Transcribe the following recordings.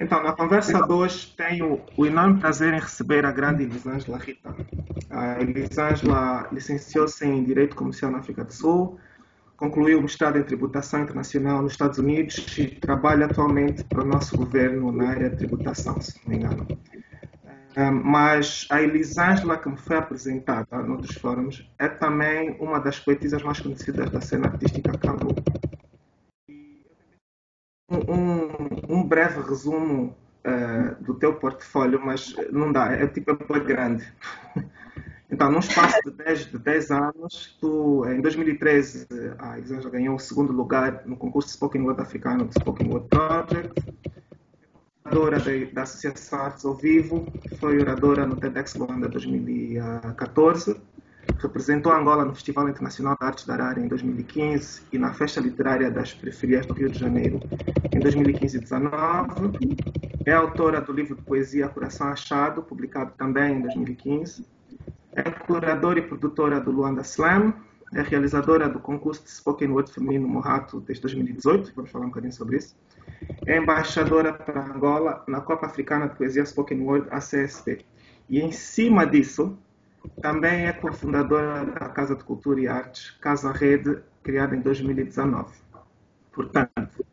Então, na conversa de hoje, tenho o enorme prazer em receber a grande Elisângela Rita. A Elisângela licenciou-se em Direito Comercial na África do Sul, concluiu o mestrado em Tributação Internacional nos Estados Unidos e trabalha atualmente para o nosso governo na área de tributação, se não me engano. Mas a Elisângela, que me foi apresentada noutros fóruns, é também uma das poetisas mais conhecidas da cena artística cabo um, um breve resumo uh, do teu portfólio, mas não dá, é tipo é grande. Então, num espaço de 10, de 10 anos, tu, em 2013, a Elisângela ganhou o segundo lugar no concurso Spoken Word africano do Spoken Word Project. Oradora da, da Associação Artes ao Vivo, foi oradora no TEDx Luanda 2014 representou Angola no Festival Internacional de Artes da Arara em 2015 e na Festa Literária das Periferias do Rio de Janeiro em 2015 e 2019. É autora do livro de poesia Coração Achado, publicado também em 2015. É curadora e produtora do Luanda Slam. É realizadora do concurso de Spoken Word Feminino Morato desde 2018. Vamos falar um bocadinho sobre isso. É embaixadora para Angola na Copa Africana de Poesia Spoken Word, ACSP. E em cima disso, também é cofundadora da Casa de Cultura e Artes, Casa Rede, criada em 2019. Portanto,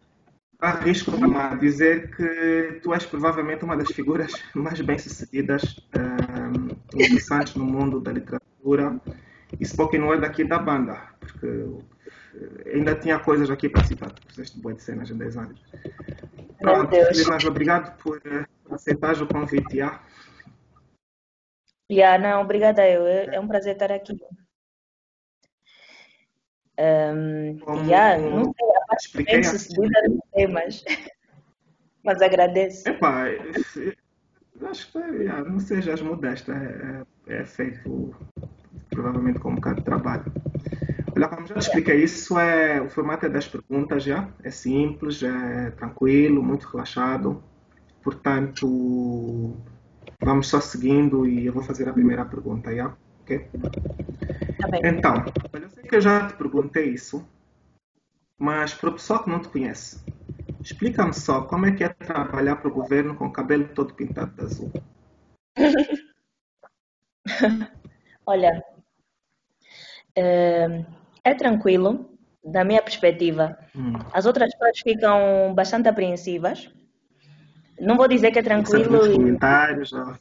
arrisco a dizer que tu és provavelmente uma das figuras mais bem-sucedidas, um, eh, interessantes no mundo da literatura e spoken word aqui da banda, porque ainda tinha coisas aqui para citar, fizeste boa de cenas em 10 anos. Pronto, obrigado por aceitar o convite. Yeah. Yeah, não, obrigada eu. É, é um prazer estar aqui. Um, Como yeah, não sei, a parte sucedida não sei, mas, mas agradeço. Epá, acho que yeah, não sejas modesta, é, é, é feito provavelmente com um bocado de trabalho. Olha, como já te expliquei, isso é o formato é das perguntas já, é simples, é tranquilo, muito relaxado. Portanto, Vamos só seguindo e eu vou fazer a primeira pergunta, já? Ok? Tá bem. Então, eu sei que eu já te perguntei isso, mas para o pessoal que não te conhece, explica-me só como é que é trabalhar para o governo com o cabelo todo pintado de azul. Olha, é, é tranquilo, da minha perspectiva. Hum. As outras pessoas ficam bastante apreensivas não vou dizer que é tranquilo. Muitos comentários. Ó.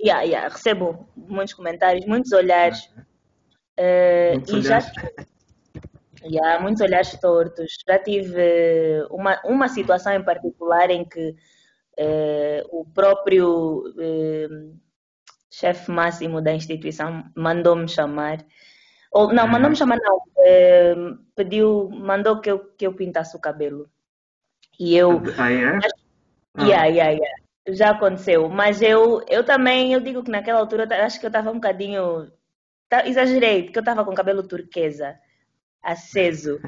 Yeah, yeah, recebo muitos comentários, muitos olhares. Uh, muitos e olhares. já yeah, muitos olhares tortos. Já tive uma, uma situação em particular em que uh, o próprio uh, chefe máximo da instituição mandou-me chamar. Ou, não, mandou-me chamar, não. pediu, mandou que eu, que eu pintasse o cabelo. E eu. Ah, é? Ah. Yeah, yeah, yeah. Já aconteceu. Mas eu, eu também, eu digo que naquela altura acho que eu estava um bocadinho. Tá, exagerei, porque eu estava com cabelo turquesa, aceso.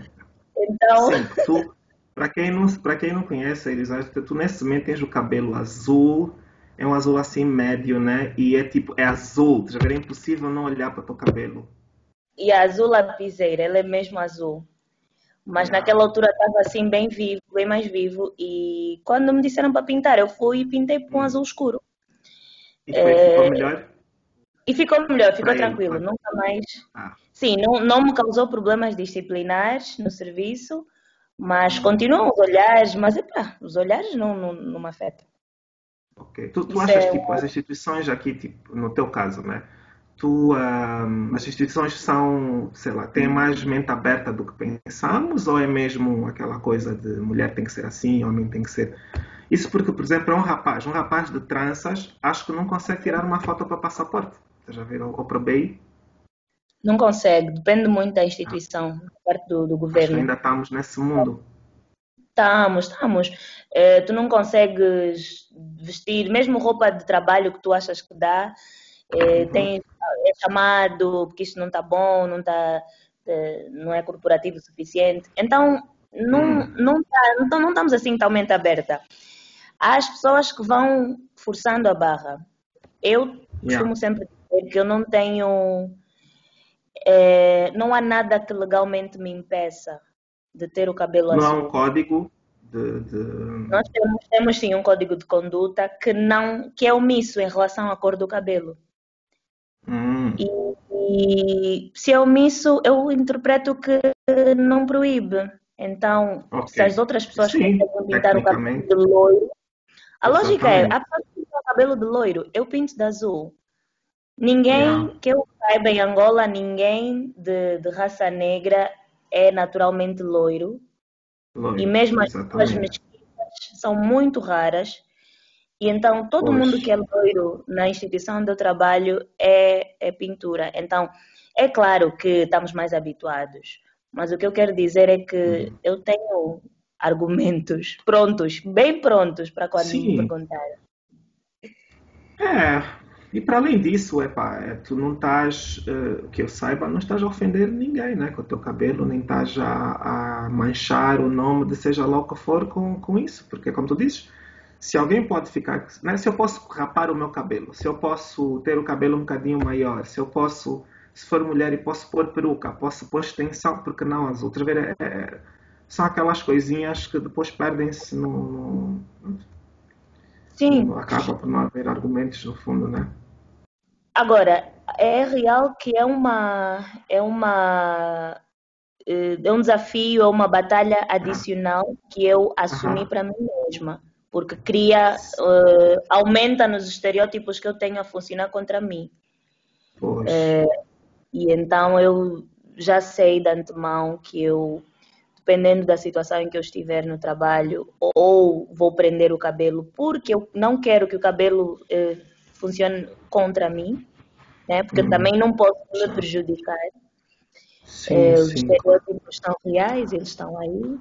Então. Sim, tu, para quem não, para quem não conhece, Elisângela, tu nesse momento tens o cabelo azul, é um azul assim médio, né? E é tipo, é azul. Já é impossível não olhar para o teu cabelo. E a azul lapiseira, ele é mesmo azul. Mas naquela altura estava assim bem vivo, bem mais vivo. E quando me disseram para pintar, eu fui e pintei com um azul escuro. E foi, é... ficou melhor? E ficou melhor, ficou tranquilo. Nunca mais. Ah. Sim, não, não me causou problemas disciplinares no serviço, mas continuam os olhares, mas epá, os olhares não, não, não me afetam. Ok. Tu, tu achas, é... tipo, as instituições aqui, tipo, no teu caso, né? Tu, um, as instituições são, sei lá, têm mais mente aberta do que pensamos ou é mesmo aquela coisa de mulher tem que ser assim, homem tem que ser... Isso porque, por exemplo, é um rapaz, um rapaz de tranças, acho que não consegue tirar uma foto para passaporte. Você já viram? Ou para BI? Não consegue, depende muito da instituição, ah. parte do, do governo. ainda estamos nesse mundo. Estamos, estamos. É, tu não consegues vestir, mesmo roupa de trabalho que tu achas que dá, é, tem, é chamado porque isto não está bom, não, tá, é, não é corporativo o suficiente. Então, não, hum. não, tá, então não estamos assim totalmente aberta. Há as pessoas que vão forçando a barra. Eu costumo yeah. sempre dizer que eu não tenho. É, não há nada que legalmente me impeça de ter o cabelo não azul. Não há um código de, de... Nós temos, temos sim um código de conduta que não que é omisso em relação à cor do cabelo. Hum. E, e, se é omisso, eu interpreto que não proíbe. Então, okay. se as outras pessoas sim, querem pintar o cabelo de loiro, a Exatamente. lógica é, a pessoa pinta o cabelo de loiro, eu pinto de azul. Ninguém yeah. que eu saiba em Angola, ninguém de, de raça negra é naturalmente loiro. loiro e mesmo as pessoas mesquitas são muito raras. E então todo pois. mundo que é loiro na instituição onde eu trabalho é, é pintura. Então é claro que estamos mais habituados. Mas o que eu quero dizer é que uhum. eu tenho argumentos prontos, bem prontos para quando Sim. me perguntarem. É, e para além disso, epá, é, tu não estás, uh, que eu saiba, não estás a ofender ninguém né, com o teu cabelo, nem estás a, a, manchar o nome de seja lá o que for com, com isso. Porque, como tu dizes, se alguém pode ficar. Né, se eu posso rapar o meu cabelo, se eu posso ter o cabelo um bocadinho maior, se eu posso, se for mulher e posso pôr peruca, posso pôr extensão, porque não as outras? Ver, é, são aquelas coisinhas que depois perdem-se no, no. Sim. Acaba por não haver argumentos no fundo, né? Agora, é real que é uma é uma eh, é um desafio, é uma batalha adicional que eu assumi para mim mesma, porque cria, uh, aumenta nos estereótipos que eu tenho a funcionar contra mim. Uh, e então eu já sei de antemão que eu, dependendo da situação em que eu estiver no trabalho, ou vou prender o cabelo, porque eu não quero que o cabelo uh, funcione contra mim, né? porque hum. também não posso me prejudicar. Sim, é, os estereótipos estão reais, eles estão aí.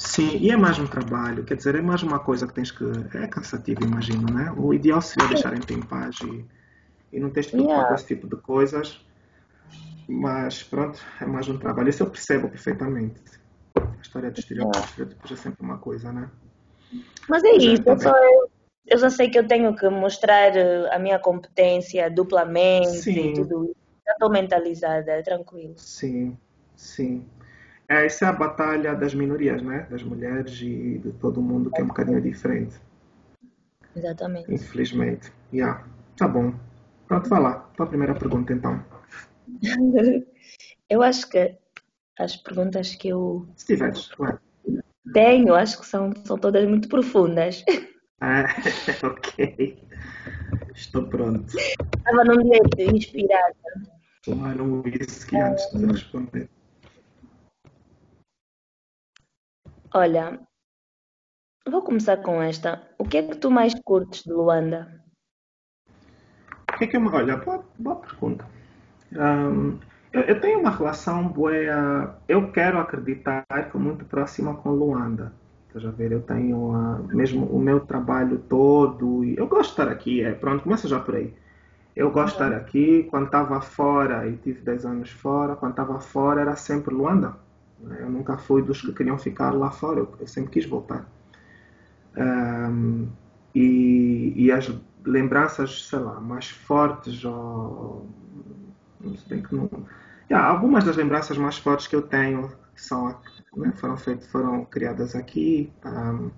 Sim, e é mais um trabalho, quer dizer, é mais uma coisa que tens que. É cansativo, imagino, né? O ideal seria deixarem-te em paz e, e não tens de preocupar com esse tipo de coisas. Mas pronto, é mais um trabalho. Isso eu percebo perfeitamente. A história dos estereótipos, yeah. é sempre uma coisa, né? Mas é Mas isso, é, só eu eu já sei que eu tenho que mostrar eh, a minha competência duplamente sim. e tudo isso. Já estou mentalizada, é tranquilo. Sim, sim. É, essa é a batalha das minorias, né? Das mulheres e de todo mundo, que é um bocadinho diferente. Exatamente. Infelizmente. Yeah. Tá bom. Pronto, vai lá. Tua primeira pergunta, então. eu acho que as perguntas que eu... Se tiveres, claro. Tenho, acho que são, são todas muito profundas. Ah, ok. Estou pronto. Estava num dia inspirada. Tomar um whisky antes de responder. Olha, vou começar com esta. O que é que tu mais curtes de Luanda? O que é que eu... Olha, boa, boa pergunta. Eu, eu, tenho uma relação boa... Eu quero acreditar que muito próxima com Luanda. Estás a ver? Eu tenho mesmo o meu trabalho todo e eu gosto de estar aqui. É, pronto, começa já por aí. Eu gosto de estar aqui. Quando estava fora, e tive 10 anos fora, quando estava fora era sempre Luanda. Eu nunca fui dos que queriam ficar lá fora, eu, sempre quis voltar. Um, e, e, as lembranças, sei lá, mais fortes, ou, não sei que não. Yeah, algumas das lembranças mais fortes que eu tenho são né, foram feitas, foram criadas aqui. Um,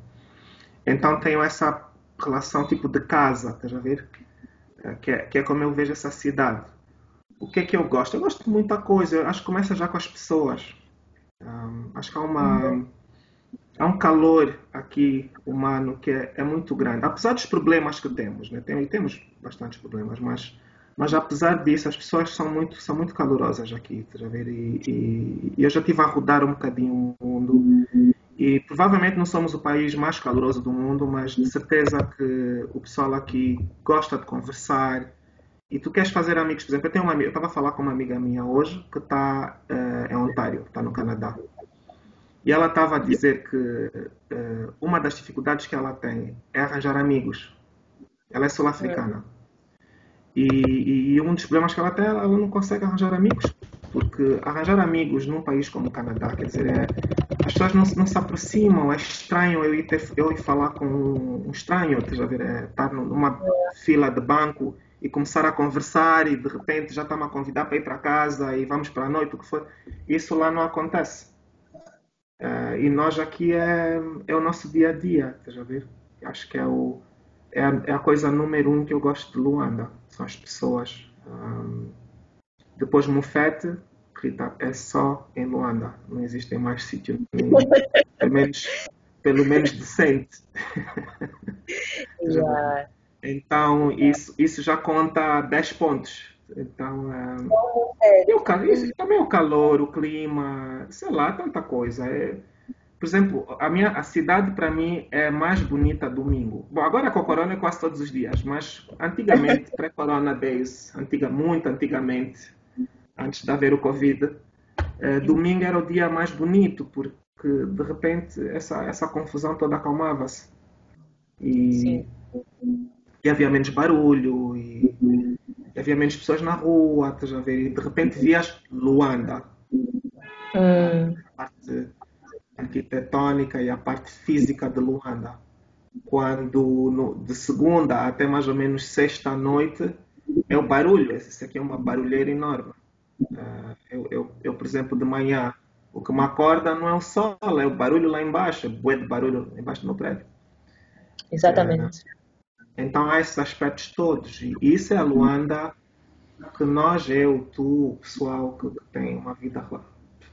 então tenho essa relação tipo de casa, estás a ver? É, que é, que é como eu vejo essa cidade. O que é que eu gosto? Eu gosto de muita coisa. Eu acho que começa já com as pessoas. Um, acho que há uma há um calor aqui humano que é, é muito grande. Apesar dos problemas que temos, né? Tem, temos bastantes problemas, mas mas apesar disso, as pessoas são muito, são muito calorosas aqui, tá? E, e, e, eu já estive a rodar um bocadinho o mundo. E provavelmente não somos o país mais caloroso do mundo, mas de certeza que o pessoal aqui gosta de conversar. E tu queres fazer amigos, por exemplo, eu tenho uma eu estava a falar com uma amiga minha hoje que está uh, em Ontário, está no Canadá. E ela estava a dizer que uh, uma das dificuldades que ela tem é arranjar amigos. Ela é sul-africana. E, e, um dos problemas que ela tem, ela não consegue arranjar amigos, porque arranjar amigos num país como o Canadá, quer dizer, é, as pessoas não, não, se aproximam, é estranho eu ir, ter, eu ir falar com um estranho, a ver, é, estar numa fila de banco e começar a conversar e de repente já está-me a convidar para ir para casa e vamos para a noite, o que. Isso lá não acontece. Uh, e nós aqui é, é o nosso dia a dia, estás a ver? Acho que é, o, é, a, é a coisa número um que eu gosto de Luanda, são as pessoas. Um, depois Mufete, Rita, é só em Luanda, não existe mais sítio nenhum. pelo, menos, pelo menos decente. Yeah. Então, isso, isso já conta 10 pontos. Então, é, e o, também o calor, o clima, sei lá, tanta coisa. É, por exemplo, a minha a cidade para mim é mais bonita domingo. Bom, agora com a corona é quase todos os dias, mas antigamente, pré-corona days, antiga, muito antigamente, antes de haver o Covid, é, domingo era o dia mais bonito, porque de repente essa, essa confusão toda acalmava-se. E, e havia menos barulho, e, e, havia menos pessoas na rua, estás a ver? E de repente vias Luanda. A parte arquitetônica e a parte física de Luanda. Quando no, de segunda até mais ou menos sexta noite é o barulho. Esse aqui é uma barulheira enorme. Uh, eu, eu, eu, por exemplo, de manhã, o que me acorda não é o sol, é o barulho lá embaixo, bué de barulho embaixo no prédio. Exatamente. Uh, então há esses aspectos todos. E isso é a Luanda que nós, eu, tu, o pessoal que, tem uma vida,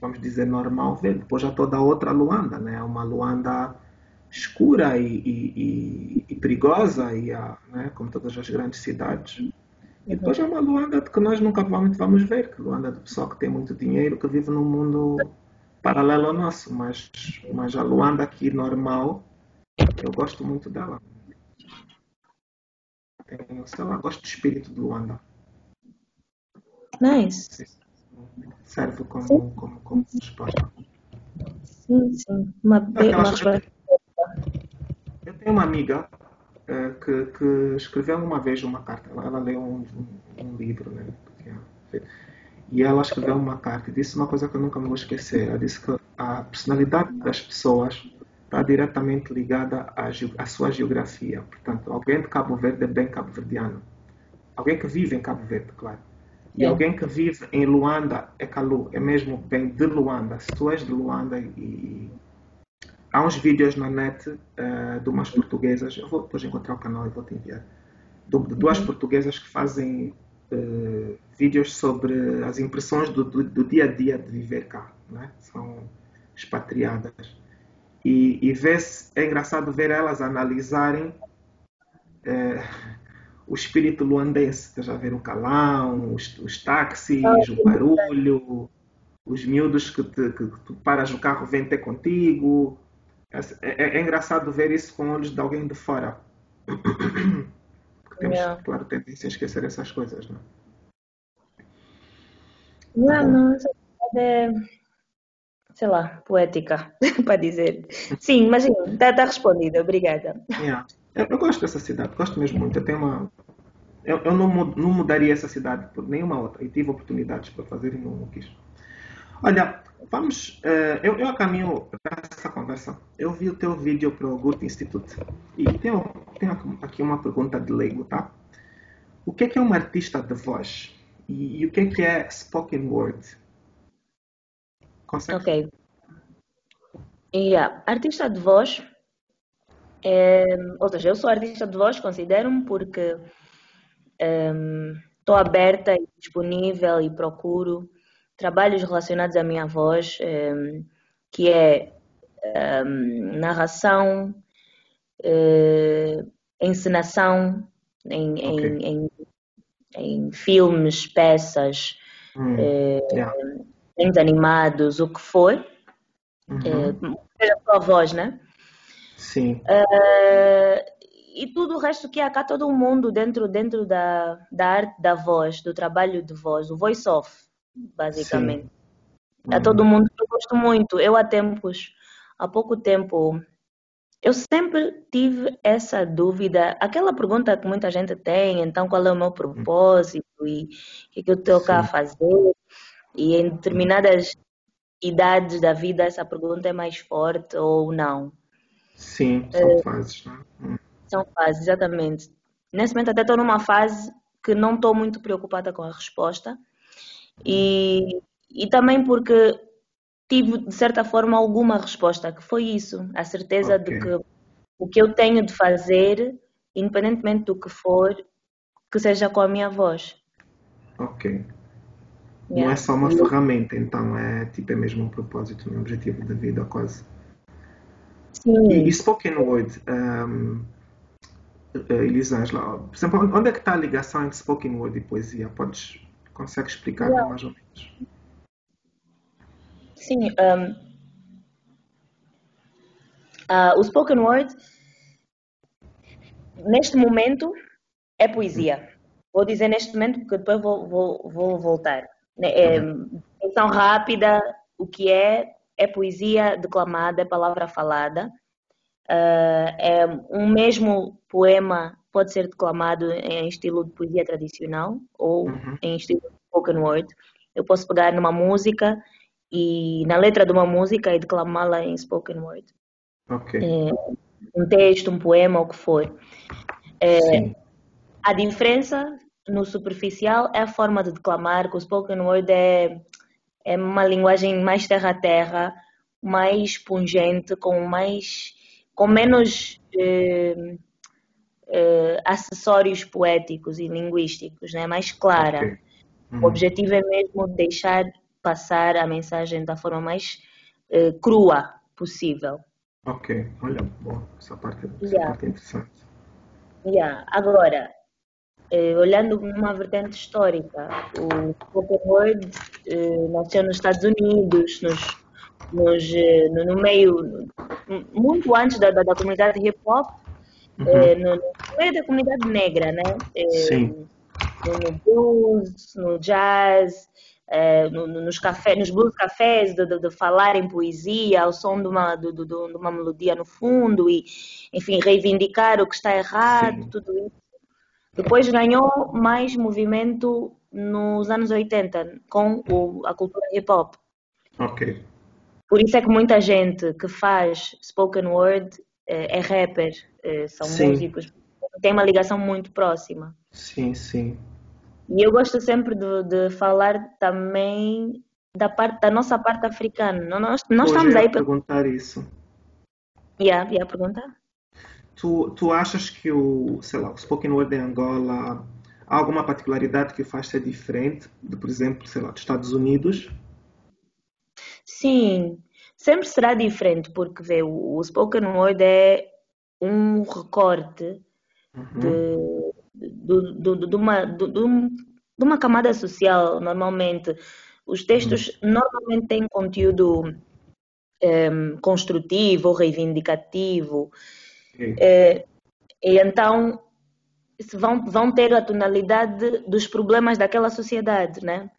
vamos dizer, normal, vê. Depois já toda outra Luanda, né? Uma Luanda escura e, e, e, e perigosa, e a, né? como todas as grandes cidades. E depois é uma Luanda que nós nunca vamos, vamos ver, que Luanda é do pessoal que tem muito dinheiro, que vive num mundo paralelo ao nosso, mas, mas a Luanda aqui normal, eu gosto muito dela. Tenho, sei lá, gosto do espírito de Luanda. Nice. Serve como, como, como resposta. Sim, sim. Uma, uma Eu tenho uma amiga eh, que, que, escreveu uma vez uma carta. Ela, ela leu um, um, um, livro, né? E ela escreveu uma carta e disse uma coisa que eu nunca me vou esquecer. Ela disse que a personalidade das pessoas está diretamente ligada à, à, sua geografia. Portanto, alguém de Cabo Verde é bem cabo-verdiano. Alguém que vive em Cabo Verde, claro. E alguém que vive em Luanda é Calu, é mesmo bem de Luanda. Se tu és de Luanda e há uns vídeos na net uh, de umas portuguesas, eu vou depois encontrar o canal e vou te enviar, de, de duas uhum. portuguesas que fazem uh, vídeos sobre as impressões do, do, do, dia a dia de viver cá, né? são expatriadas. E, e é engraçado ver elas analisarem uh, o espírito luandense, estás a ver o calão, os, os táxis, o barulho, os miúdos que, te, que tu paras o carro vêm ter contigo, é, é, é, engraçado ver isso com olhos de alguém de fora. Porque temos, yeah. claro, tendência a esquecer essas coisas, não é? Yeah, não, é, sei lá, poética, para dizer. Sim, mas está tá respondido, obrigada. Yeah. Eu, eu, gosto dessa cidade, gosto mesmo muito. Eu tenho uma. Eu, eu não, não mudaria essa cidade por nenhuma outra. E tive oportunidades para fazer e não, quis. Olha, vamos. Uh, eu, eu a caminho essa conversa. Eu vi o teu vídeo para o Goethe Institute e tenho, tenho aqui uma pergunta de leigo, tá? O que é, que é um artista de voz? E, e o que é, que é spoken word? Consegue? Ok. Yeah. Artista de voz. É, ou seja, eu sou artista de voz, considero-me, porque estou um, aberta e disponível e procuro trabalhos relacionados à minha voz, ehm, que é ehm, narração, eh, encenação em, okay. em, em, em, filmes, peças, hum, eh, yeah. animados, o que for. Uhum. Eh, seja a voz, né? Sim. e tudo o resto que há cá, todo mundo dentro, dentro da, da arte da voz, do trabalho de voz, o voice-off basicamente. Sim. A uhum. todo mundo eu gosto muito. Eu há tempos, há pouco tempo, eu sempre tive essa dúvida, aquela pergunta que muita gente tem, então qual é o meu propósito e o que, que eu estou cá a fazer? E em determinadas idades da vida essa pergunta é mais forte ou não? Sim, são é, fases, né? Hum. São fases, exatamente. Nesse momento até estou numa fase que não estou muito preocupada com a resposta, e, e também porque tive, de certa forma, alguma resposta, que foi isso, a certeza okay. de que o que eu tenho de fazer, independentemente do que for, que seja com a minha voz. Ok. Yeah. Não é só uma ferramenta, então é tipo é mesmo um propósito, um objetivo da vida quase. Sim. E, e spoken word, um, eh, Elisângela, por exemplo, onde é que está a ligação entre spoken word e poesia? Podes, consegue explicar yeah. mais ou menos? Sim, um, uh, o spoken word neste momento é poesia. Vou dizer neste momento porque depois vou, vou, vou voltar. É, é rápida, o que é, é poesia declamada, é palavra falada. Uh, é um mesmo poema pode ser declamado em estilo de poesia tradicional ou uhum. em estilo de spoken word. Eu posso pegar numa música e na letra de uma música e declamá-la em spoken word. É, um texto, um poema, o que for. É, a diferença no superficial é a forma de declamar, que o spoken word é, é uma linguagem mais terra a terra, mais pungente, com mais com menos eh, eh, acessórios poéticos e linguísticos, né? mais clara. Okay. Uhum. O objetivo é mesmo deixar passar a mensagem da forma mais eh, crua possível. Ok, olha, bom, essa parte, essa yeah. parte é interessante. Yeah. Agora, olhando numa vertente histórica, o spoken word eh, nasceu nos Estados Unidos, nos, nos, eh, no, meio, muito antes da, da, da comunidade hip hop, uhum. Eh, no, no, meio da comunidade negra, né? Eh, Sim. No, no blues, no jazz, no, nos, café, nos blues cafés, de, de, de, falar em poesia, ao som de uma, de, de, uma melodia no fundo e, enfim, reivindicar o que está errado, Sim. tudo isso. Depois ganhou mais movimento nos anos 80 com o, a cultura hip hop. Ok. Por isso é que muita gente que faz spoken word é, é rapper, é, são sim. músicos, tem uma ligação muito próxima. Sim, sim. E eu gosto sempre de, de falar também da parte da nossa parte africana. Nós, nós estamos aí para perguntar isso. Yeah, ia perguntar. Tu, tu achas que o, sei lá, o spoken word em Angola há alguma particularidade que faz ser diferente de, por exemplo, sei lá, dos Estados Unidos? Sim, sempre será diferente porque vê, o, o spoken word é um recorte uhum. de do, do, de, uma, de uma camada social, normalmente. Os textos uhum. normalmente têm conteúdo um, ehm, construtivo, reivindicativo. É, e então vão, vão ter a tonalidade dos problemas daquela sociedade, né?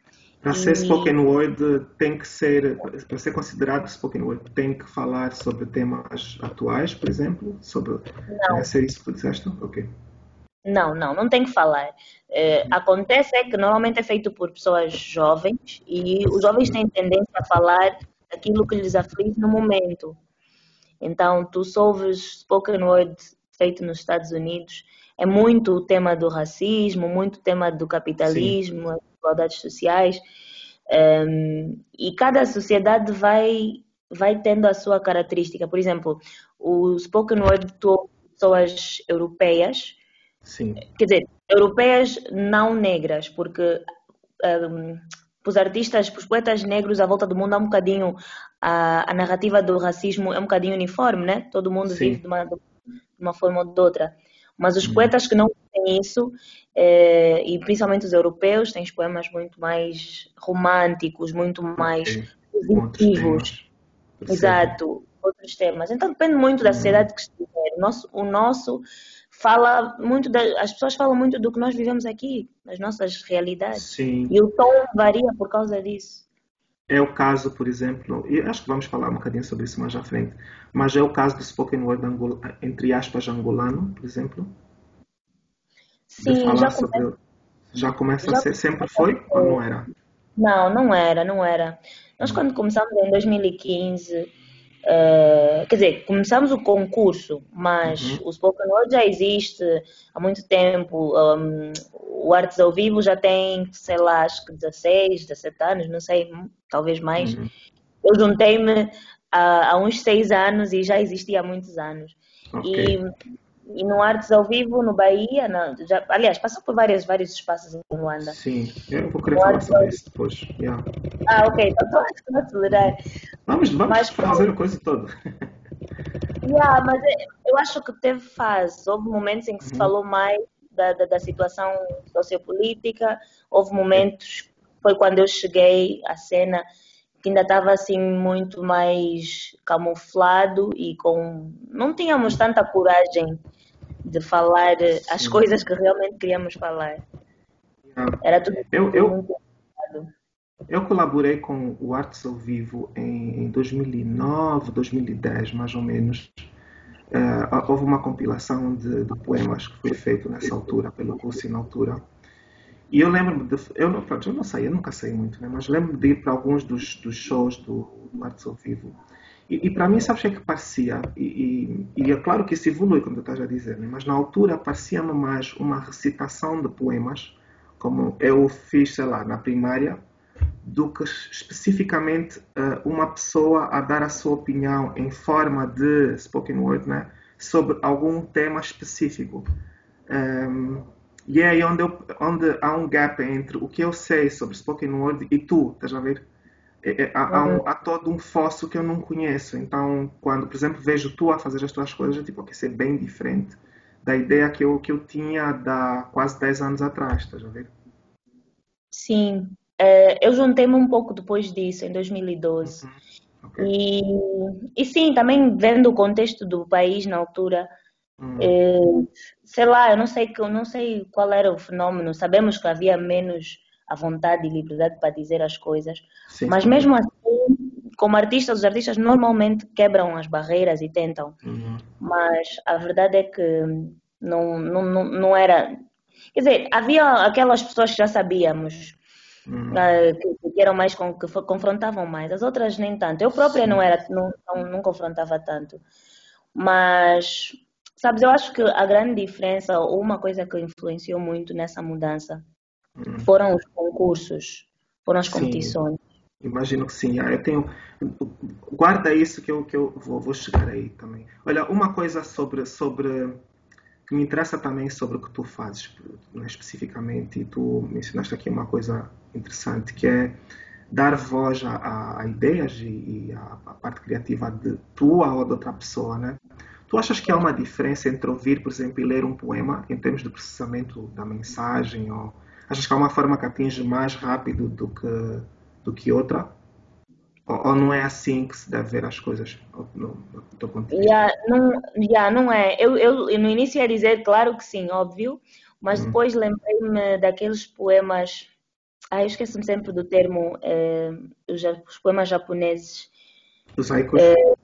Para ser spoken word tem que ser, para ser considerado spoken word, tem que falar sobre temas atuais, por exemplo, sobre Não. É ser isso que disseste? Ok. Não, não, não tem que falar. É, acontece é que normalmente é feito por pessoas jovens e os jovens têm tendência a falar aquilo que lhes aflige no momento. Então, tu ouves spoken word feito nos Estados Unidos, é muito o tema do racismo, muito o tema do capitalismo, Sim. as desigualdades sociais. Um, e cada sociedade vai, vai tendo a sua característica. Por exemplo, o spoken word tu pessoas europeias Sim. Quer dizer, europeias não negras, porque um, para os artistas, para os poetas negros à volta do mundo há um bocadinho a, a narrativa do racismo é um bocadinho uniforme, né? Todo mundo Sim. vive de uma, de uma forma ou de outra. Mas os uhum. poetas que não têm isso, é, e principalmente os europeus, têm poemas muito mais românticos, muito mais okay. positivos. Exato, outros temas. Então depende muito da uhum. sociedade que estiver. O nosso, o nosso fala muito da, as pessoas falam muito do que nós vivemos aqui, nas nossas realidades. Sim. E o tom varia por causa disso. É o caso, por exemplo, e acho que vamos falar um bocadinho sobre isso mais à frente, mas é o caso do spoken word angol, entre aspas angolano, por exemplo. Sim, já sobre, já começa já a ser, sempre foi ou não era? Não, não era, não era. Nós quando começamos em 2015 Uh, quer dizer, começamos o concurso, mas uhum. o Spoken Word já existe há muito tempo. Um, o Artes ao Vivo já tem, sei lá, acho que 16, 17 anos, não sei, talvez mais. Uhum. eu juntei-me há, há, uns seis anos e já existia há muitos anos. Okay. E, e no Artes ao Vivo, no Bahia, na, já, aliás, passou por vários, vários espaços em Luanda. Sim, eu vou querer no falar sobre isso depois. Yeah. Ah, ok, então estou a acelerar. Vamos, vamos mas, fazer a coisa toda. Yeah, mas eu acho que teve fases. Houve momentos em que se uhum. falou mais da, da, da, situação sociopolítica, houve momentos, foi quando eu cheguei à cena, que ainda estava assim muito mais camuflado e com. Não tínhamos tanta coragem de falar as coisas que realmente queríamos falar. Era tudo eu, eu, muito eu colaborei com o Artes ao Vivo em 2009, 2010, mais ou menos. Uh, houve uma compilação de, de, poemas que foi feito nessa altura, pelo curso na altura. E eu lembro-me de. Eu não, pronto, eu não sei, eu nunca sei muito, né? mas lembro-me de ir para alguns dos, dos shows do, do Artes ao Vivo. E, e para mim, sabes o que é que parecia? E, e, e, é claro que isso evolui, como tu estás a dizer, né? mas na altura parecia-me mais uma recitação de poemas, como eu fiz, sei lá, na primária, do que especificamente uh, uma pessoa a dar a sua opinião em forma de spoken word né, sobre algum tema específico. Um, ehm, e é aí onde, eu, onde há um gap entre o que eu sei sobre spoken word e tu, estás a ver? É, é, há, um, uhum. há, todo um fosso que eu não conheço. Então, quando, por exemplo, vejo tu a fazer as tuas coisas, eu tipo, ok, isso é bem diferente da ideia que eu, que eu tinha da quase 10 anos atrás, estás a ver? Sim, Uh, eu juntei-me um pouco depois disso, em 2012. Uhum. Okay. E, e sim, também vendo o contexto do país na altura, uhum. sei lá, eu não sei, eu não sei qual era o fenômeno. Sabemos que havia menos a vontade e liberdade para dizer as coisas, sim, mas sim. mesmo assim, como artistas, os artistas normalmente quebram as barreiras e tentam. Uhum. Mas a verdade é que não, não, não, não era. Quer dizer, havia aquelas pessoas que já sabíamos Uhum. Uh, que, eram mais com, que confrontavam mais. As outras nem tanto. Eu própria não era, não, não, não, confrontava tanto. Mas, sabes, eu acho que a grande diferença, ou uma coisa que influenciou muito nessa mudança, uhum. foram os concursos, foram as competições. Sim. Imagino que sim. Ah, eu tenho. Guarda isso que eu, que eu vou, vou chegar aí também. Olha, uma coisa sobre, sobre que me interessa também sobre o que tu fazes, né, especificamente, e tu mencionaste aqui uma coisa interessante, que é dar voz a, a ideias e, a, a, parte criativa de tua ou de outra pessoa, né? Tu achas que há uma diferença entre ouvir, por exemplo, e ler um poema em termos de processamento da mensagem? Ou achas que há uma forma que atinge mais rápido do que, do que outra? Ou, não é assim que se deve ver as coisas no, no ponto de vista? Yeah, não, yeah, não é. Eu, eu, no início ia dizer, claro que sim, óbvio, mas hum. depois lembrei-me daqueles poemas. Ah, eu esqueço-me sempre do termo, eh, os, os, poemas japoneses. Os haikus? Eh,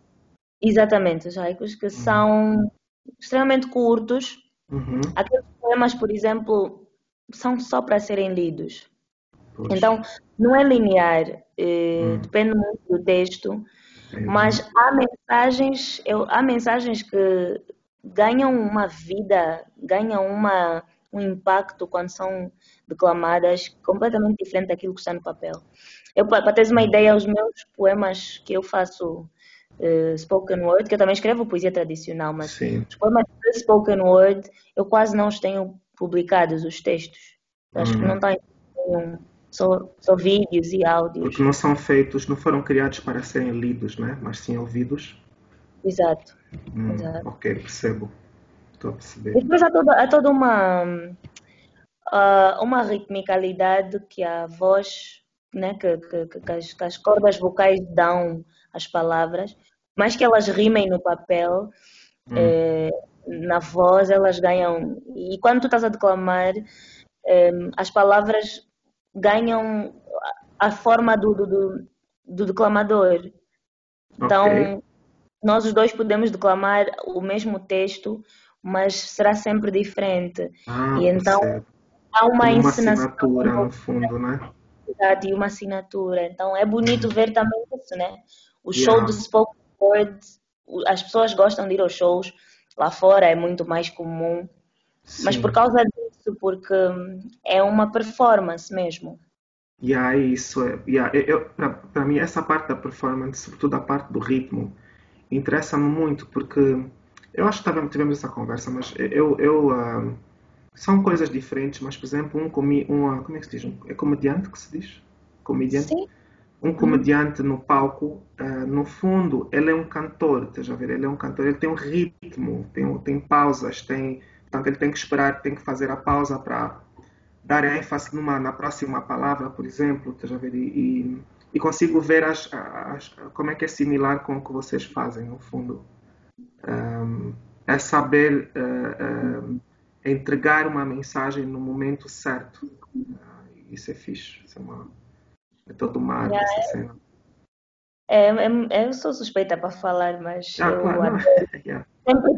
exatamente, os haikus, que uhum. são extremamente curtos. Uhum. Aqueles poemas, por exemplo, são só para serem lidos. Poxa. Então, não é linear, eh, hum. depende muito do texto, é, mas há mensagens, eu, há mensagens que ganham uma vida, ganham uma, um impacto quando são declamadas completamente diferente daquilo que está no papel. Eu, para teres uma hum. ideia, os meus poemas que eu faço uh, spoken word, que eu também escrevo poesia tradicional, mas Sim. os poemas de spoken word eu quase não os tenho publicados, os textos. Acho que hum. não está nenhum só, só vídeos e áudios. Porque não são feitos, não foram criados para serem lidos, né? mas sim ouvidos. Exato. Hum, Exato. Ok, percebo. Estou a perceber. E depois há toda, há toda uma, uh, uma ritmicalidade que a voz, né, que, que, que, as, que as cordas vocais dão às palavras, mais que elas rimem no papel, hum. eh, na voz elas ganham. E quando tu estás a declamar, eh, as palavras ganham a forma do, do, do, do declamador. Então, okay. nós os dois podemos declamar o mesmo texto, mas será sempre diferente. Ah, e então, certo. há uma, uma assinatura no fundo, né? E uma assinatura. Então, é bonito ver também isso, né? O show yeah. do spoken word, as pessoas gostam de ir aos shows. Lá fora é muito mais comum. Sim. Mas por causa disso, porque é uma performance mesmo. E aí isso é, yeah, para mim essa parte da performance, sobretudo a parte do ritmo, interessa-me muito porque eu acho que tivemos essa conversa, mas eu, eu uh, são coisas diferentes, mas por exemplo um, comi, um como é que se diz, um, é comediante que se diz, comediante. Sim. Um comediante no palco, uh, no fundo, ele é um cantor, estás a ver? Ele é um cantor, ele tem um ritmo, tem, tem pausas, tem, portanto, ele tem que esperar, tem que fazer a pausa para dar ênfase numa, na próxima palavra, por exemplo, estás a ver? E, e consigo ver as, as, como é que é similar com o que vocês fazem, no fundo. Um, é saber uh, uh, entregar uma mensagem no momento certo. Uh, isso é fixe. Isso é, uma, é toda uma arte, yeah, essa cena. É, é, eu sou suspeita para falar, mas ah, eu, claro, yeah. sempre,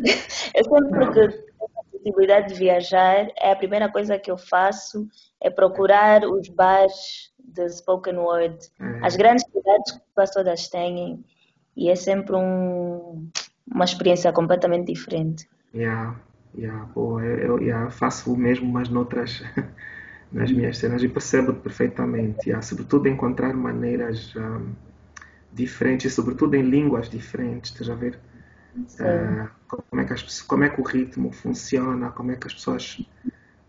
eu sempre que possibilidade de viajar, é a primeira coisa que eu faço é procurar os bares de spoken word. Uhum. As grandes cidades quase todas têm e é sempre um, uma experiência completamente diferente. Yeah, yeah, boa. Eu, yeah, faço o mesmo, mas noutras nas minhas cenas e percebo perfeitamente. Yeah, sobretudo encontrar maneiras um, diferentes, sobretudo em línguas diferentes, estás a ver? Uh, como, é que as, como é que o ritmo funciona, como é que as pessoas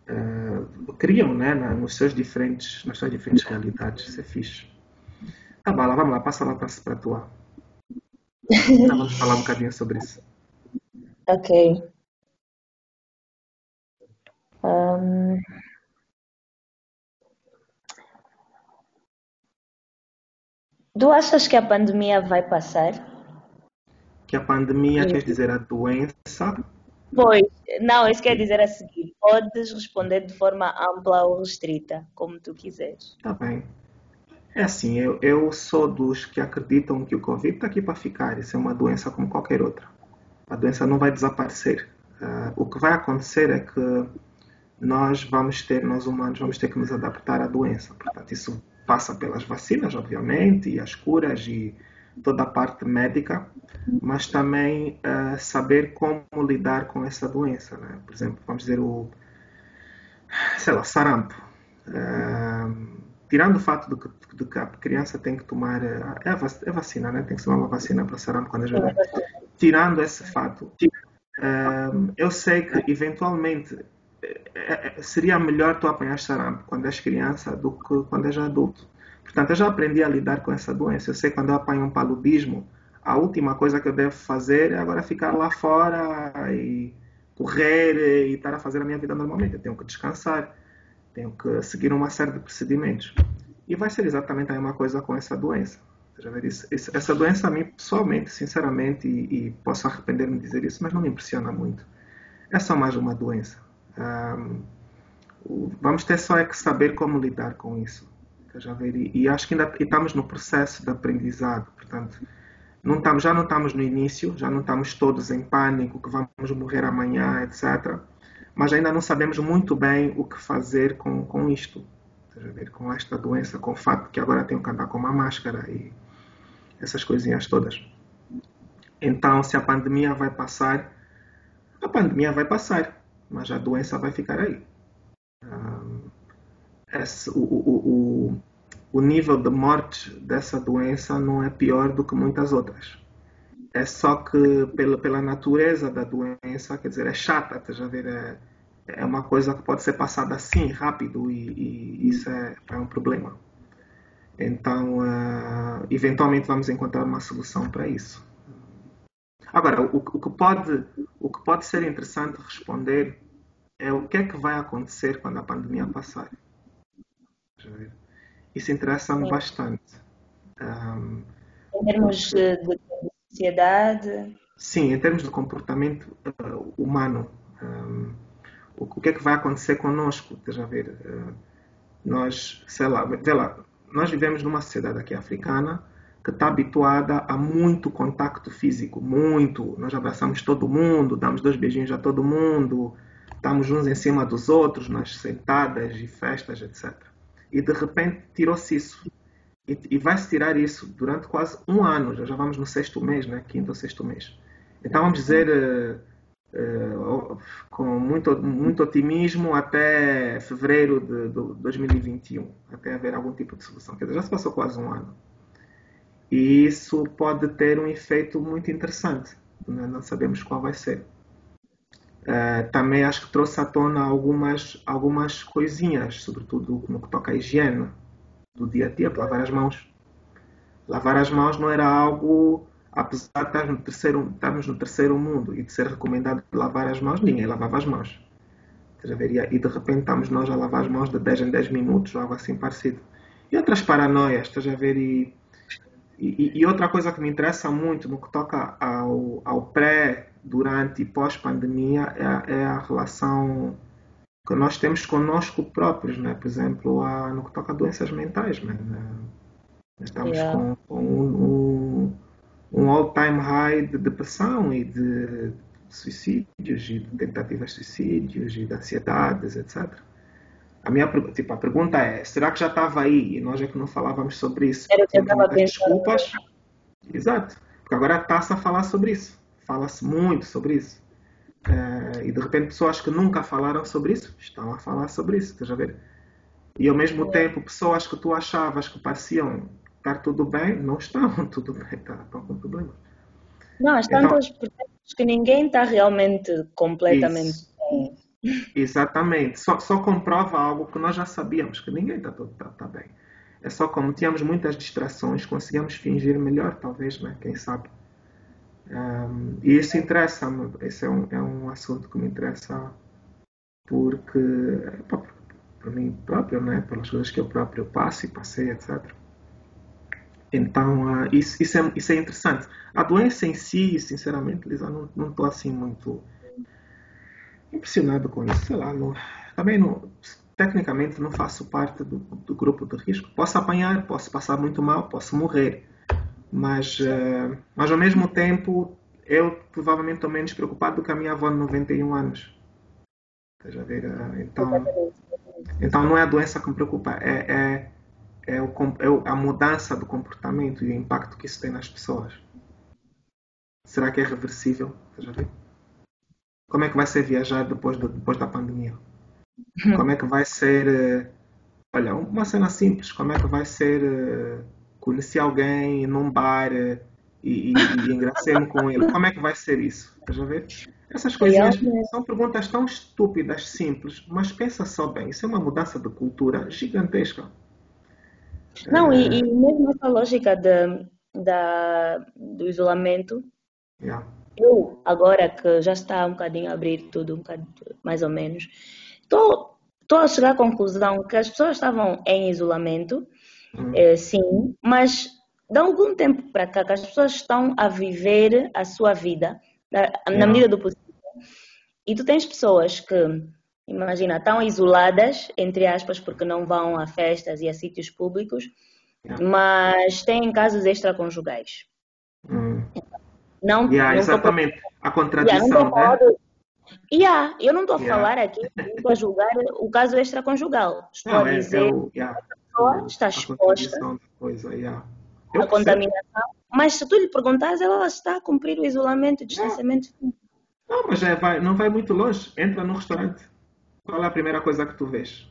uh, criam né, na, nos seus diferentes, nas suas diferentes realidades. Isso é fixe. Tá bom, vamos lá, passa lá para a tua. Tá, vamos falar um bocadinho sobre isso. Ok. Um... Tu achas que a pandemia vai passar? que a pandemia quer dizer a doença? Pois, não, isso quer dizer a seguir. Podes responder de forma ampla ou restrita, como tu quiseres. Tá bem. É assim, eu, eu sou dos que acreditam que o Covid está aqui para ficar. Isso é uma doença como qualquer outra. A doença não vai desaparecer. Uh, o que vai acontecer é que nós vamos ter, nós humanos, vamos ter que nos adaptar à doença. Portanto, isso passa pelas vacinas, obviamente, e as curas e toda a parte médica, mas também uh, saber como lidar com essa doença. Né? Por exemplo, vamos dizer o, sei lá, sarampo. Uh, tirando o fato de que, de que, a criança tem que tomar uh, é, é vacina, né? Tem que tomar uma vacina para sarampo quando é jovem. Tirando esse fato, eu sei que eventualmente seria melhor tu apanhar sarampo quando és criança do que quando és adulto Portanto, eu já aprendi a lidar com essa doença. Eu sei quando eu apanho um paludismo, a última coisa que eu devo fazer é agora ficar lá fora e correr e estar a fazer a minha vida normalmente. Eu tenho que descansar, tenho que seguir uma série de procedimentos. E vai ser exatamente a mesma coisa com essa doença. Essa doença a mim, pessoalmente, sinceramente, e, e posso arrepender-me de dizer isso, mas não me impressiona muito. É só mais uma doença. Vamos ter só é que saber como lidar com isso. E, acho que ainda estamos no processo de aprendizado, portanto, não estamos, já não estamos no início, já não estamos todos em pânico que vamos morrer amanhã, etc. Mas ainda não sabemos muito bem o que fazer com, com isto, com esta doença, com o fato que agora tenho que andar com uma máscara e essas coisinhas todas. Então, se a pandemia vai passar, a pandemia vai passar, mas a doença vai ficar aí. Um, esse, o, o, o, o nível de morte dessa doença não é pior do que muitas outras. É só que pela, pela natureza da doença, quer dizer, é chata, tá já ver? É, é uma coisa que pode ser passada assim, rápido, e, e isso é, é, um problema. Então, uh, eventualmente vamos encontrar uma solução para isso. Agora, o, o, que pode, o que pode ser interessante responder é o que é que vai acontecer quando a pandemia passar. Isso interessa-me bastante. Um, em termos de, de, sociedade? Sim, em termos de comportamento uh, humano. Um, o, o, que é que vai acontecer connosco? Deixa ver. Uh, nós, sei lá, vê lá, nós vivemos numa sociedade aqui africana que está habituada a muito contacto físico, muito. Nós abraçamos todo mundo, damos dois beijinhos a todo mundo, estamos uns em cima dos outros nas sentadas e festas, etc e de repente tirou-se isso. E, e vai-se tirar isso durante quase um ano, já, já vamos no sexto mês, né? quinto ou sexto mês. Então vamos dizer, uh, com muito, muito otimismo até fevereiro de, de 2021, até haver algum tipo de solução. Quer dizer, já se passou quase um ano. E isso pode ter um efeito muito interessante. Né? Não sabemos qual vai ser. Uh, também acho que trouxe à tona algumas, algumas coisinhas, sobretudo no que toca à higiene do dia a dia, lavar as mãos. Lavar as mãos não era algo, apesar de estarmos no terceiro, estarmos no terceiro mundo e de ser recomendado lavar as mãos, ninguém lavava as mãos. E de repente estamos nós a lavar as mãos de 10 em 10 minutos, algo assim parecido. E outras paranoias, estás a ver? E, e, e, outra coisa que me interessa muito no que toca ao, ao pré, durante e pós-pandemia é, a, é a relação que nós temos conosco próprios, né? por exemplo, a, no que toca a doenças mentais. Né? Estamos yeah. com, com, um, um all-time high de depressão e de suicídios e de tentativas de suicídios e de ansiedades, etc. A minha tipo, a pergunta é: será que já estava aí e nós é que não falávamos sobre isso? Era que eu estava Desculpas. Exato. Porque agora está-se a falar sobre isso. Fala-se muito sobre isso. É, e de repente pessoas que nunca falaram sobre isso estão a falar sobre isso, estás a ver? E ao mesmo é. tempo pessoas que tu achavas que pareciam estar tudo bem, não estão tudo bem, tá, estão com problemas. Não, tantas então, que ninguém está realmente completamente isso. bem. Exatamente. Só, só comprova algo que nós já sabíamos, que ninguém está tá, tá bem. É só como tínhamos muitas distrações, conseguíamos fingir melhor, talvez, né? quem sabe. Um, e isso interessa-me, esse é um, é um assunto que me interessa porque, para mim próprio, né? pelas coisas que eu próprio passo e passei, etc. Então, uh, isso, isso, é, isso é interessante. A doença em si, sinceramente, Lisa, não estou assim muito impressionado com isso. Sei lá, não, também não, tecnicamente não faço parte do, do, grupo de risco. Posso apanhar, posso passar muito mal, posso morrer, mas, uh, mas ao mesmo tempo eu provavelmente estou menos preocupado do que a minha avó de 91 anos. Ver, uh, então, então não é a doença que me preocupa, é, é, é, o, é a mudança do comportamento e o impacto que isso tem nas pessoas. Será que é reversível? Veja ver. Como é que vai ser viajar depois, do, depois da pandemia? Como é que vai ser. Eh, olha, uma cena simples. Como é que vai ser eh, conhecer alguém num bar eh, e, e, e engracei-me com ele? Como é que vai ser isso? Estás a ver? Essas coisinhas são perguntas tão estúpidas, simples, mas pensa só bem. Isso é uma mudança de cultura gigantesca. Não, é... e, e, mesmo essa lógica de, da, do isolamento. Yeah eu, agora que já está um bocadinho a abrir tudo, um bocadinho, mais ou menos, estou a chegar à conclusão que as pessoas estavam em isolamento, uhum. eh, sim, mas de algum tempo para cá que as pessoas estão a viver a sua vida na, na medida do possível. E tu tens pessoas que, imagina, estão isoladas, entre aspas, porque não vão a festas e a sítios públicos, mas têm casos extraconjugais. Uhum. Não, yeah, não exatamente. Tô... A contradição, yeah, né? Yeah, eu não estou a yeah. falar aqui, estou a julgar o caso extraconjugal. Estou não, a é, dizer é yeah. que a pessoa está exposta coisa, yeah. à contaminação, mas se tu lhe perguntares, ela está a cumprir o isolamento, o distanciamento. Não, mas é, vai, não vai muito longe. Entra no restaurante. Qual é a primeira coisa que tu vês?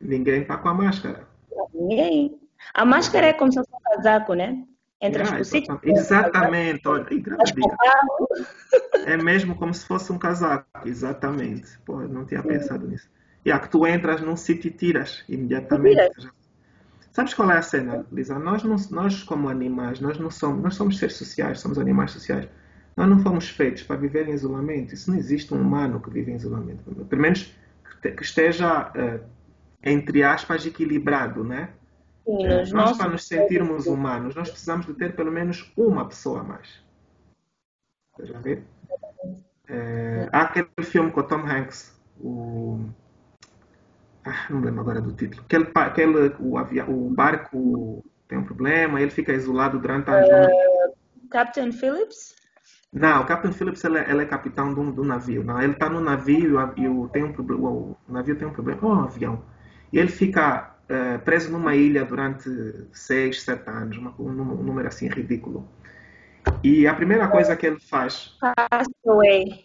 Ninguém está com a máscara. Ninguém. A máscara é como se fosse um casaco, né? Entre as possíveis. Exatamente, olha, É mesmo como se fosse um casaco, exatamente. Pô, não tinha Sim. pensado nisso. E yeah, que tu entras num sítio e tiras imediatamente. Sabes qual é a cena, Lisa? Nós, não, nós como animais, nós não somos, nós somos seres sociais, somos animais sociais. Nós não fomos feitos para viver em isolamento. Isso não existe um humano que vive em isolamento. Pelo menos que esteja, uh, entre aspas, equilibrado, né? Sim, é, nós, para nos sentirmos humanos, nós precisamos de ter pelo menos uma pessoa a mais. Estás a ver? É, há aquele filme com o Tom Hanks, o. Ah, não lembro agora do título. Aquele, aquele, o, avião, o barco tem um problema, ele fica isolado durante anos. Uh, Captain Phillips? Não, o Captain Phillips ele é, ele é capitão do, do, navio. Não, ele está no navio e o, tem um, o, o navio tem um problema, ou um avião. E ele fica uh, preso numa ilha durante seis, sete anos, uma, um, um, número assim ridículo. E a primeira coisa que ele faz. Castaway.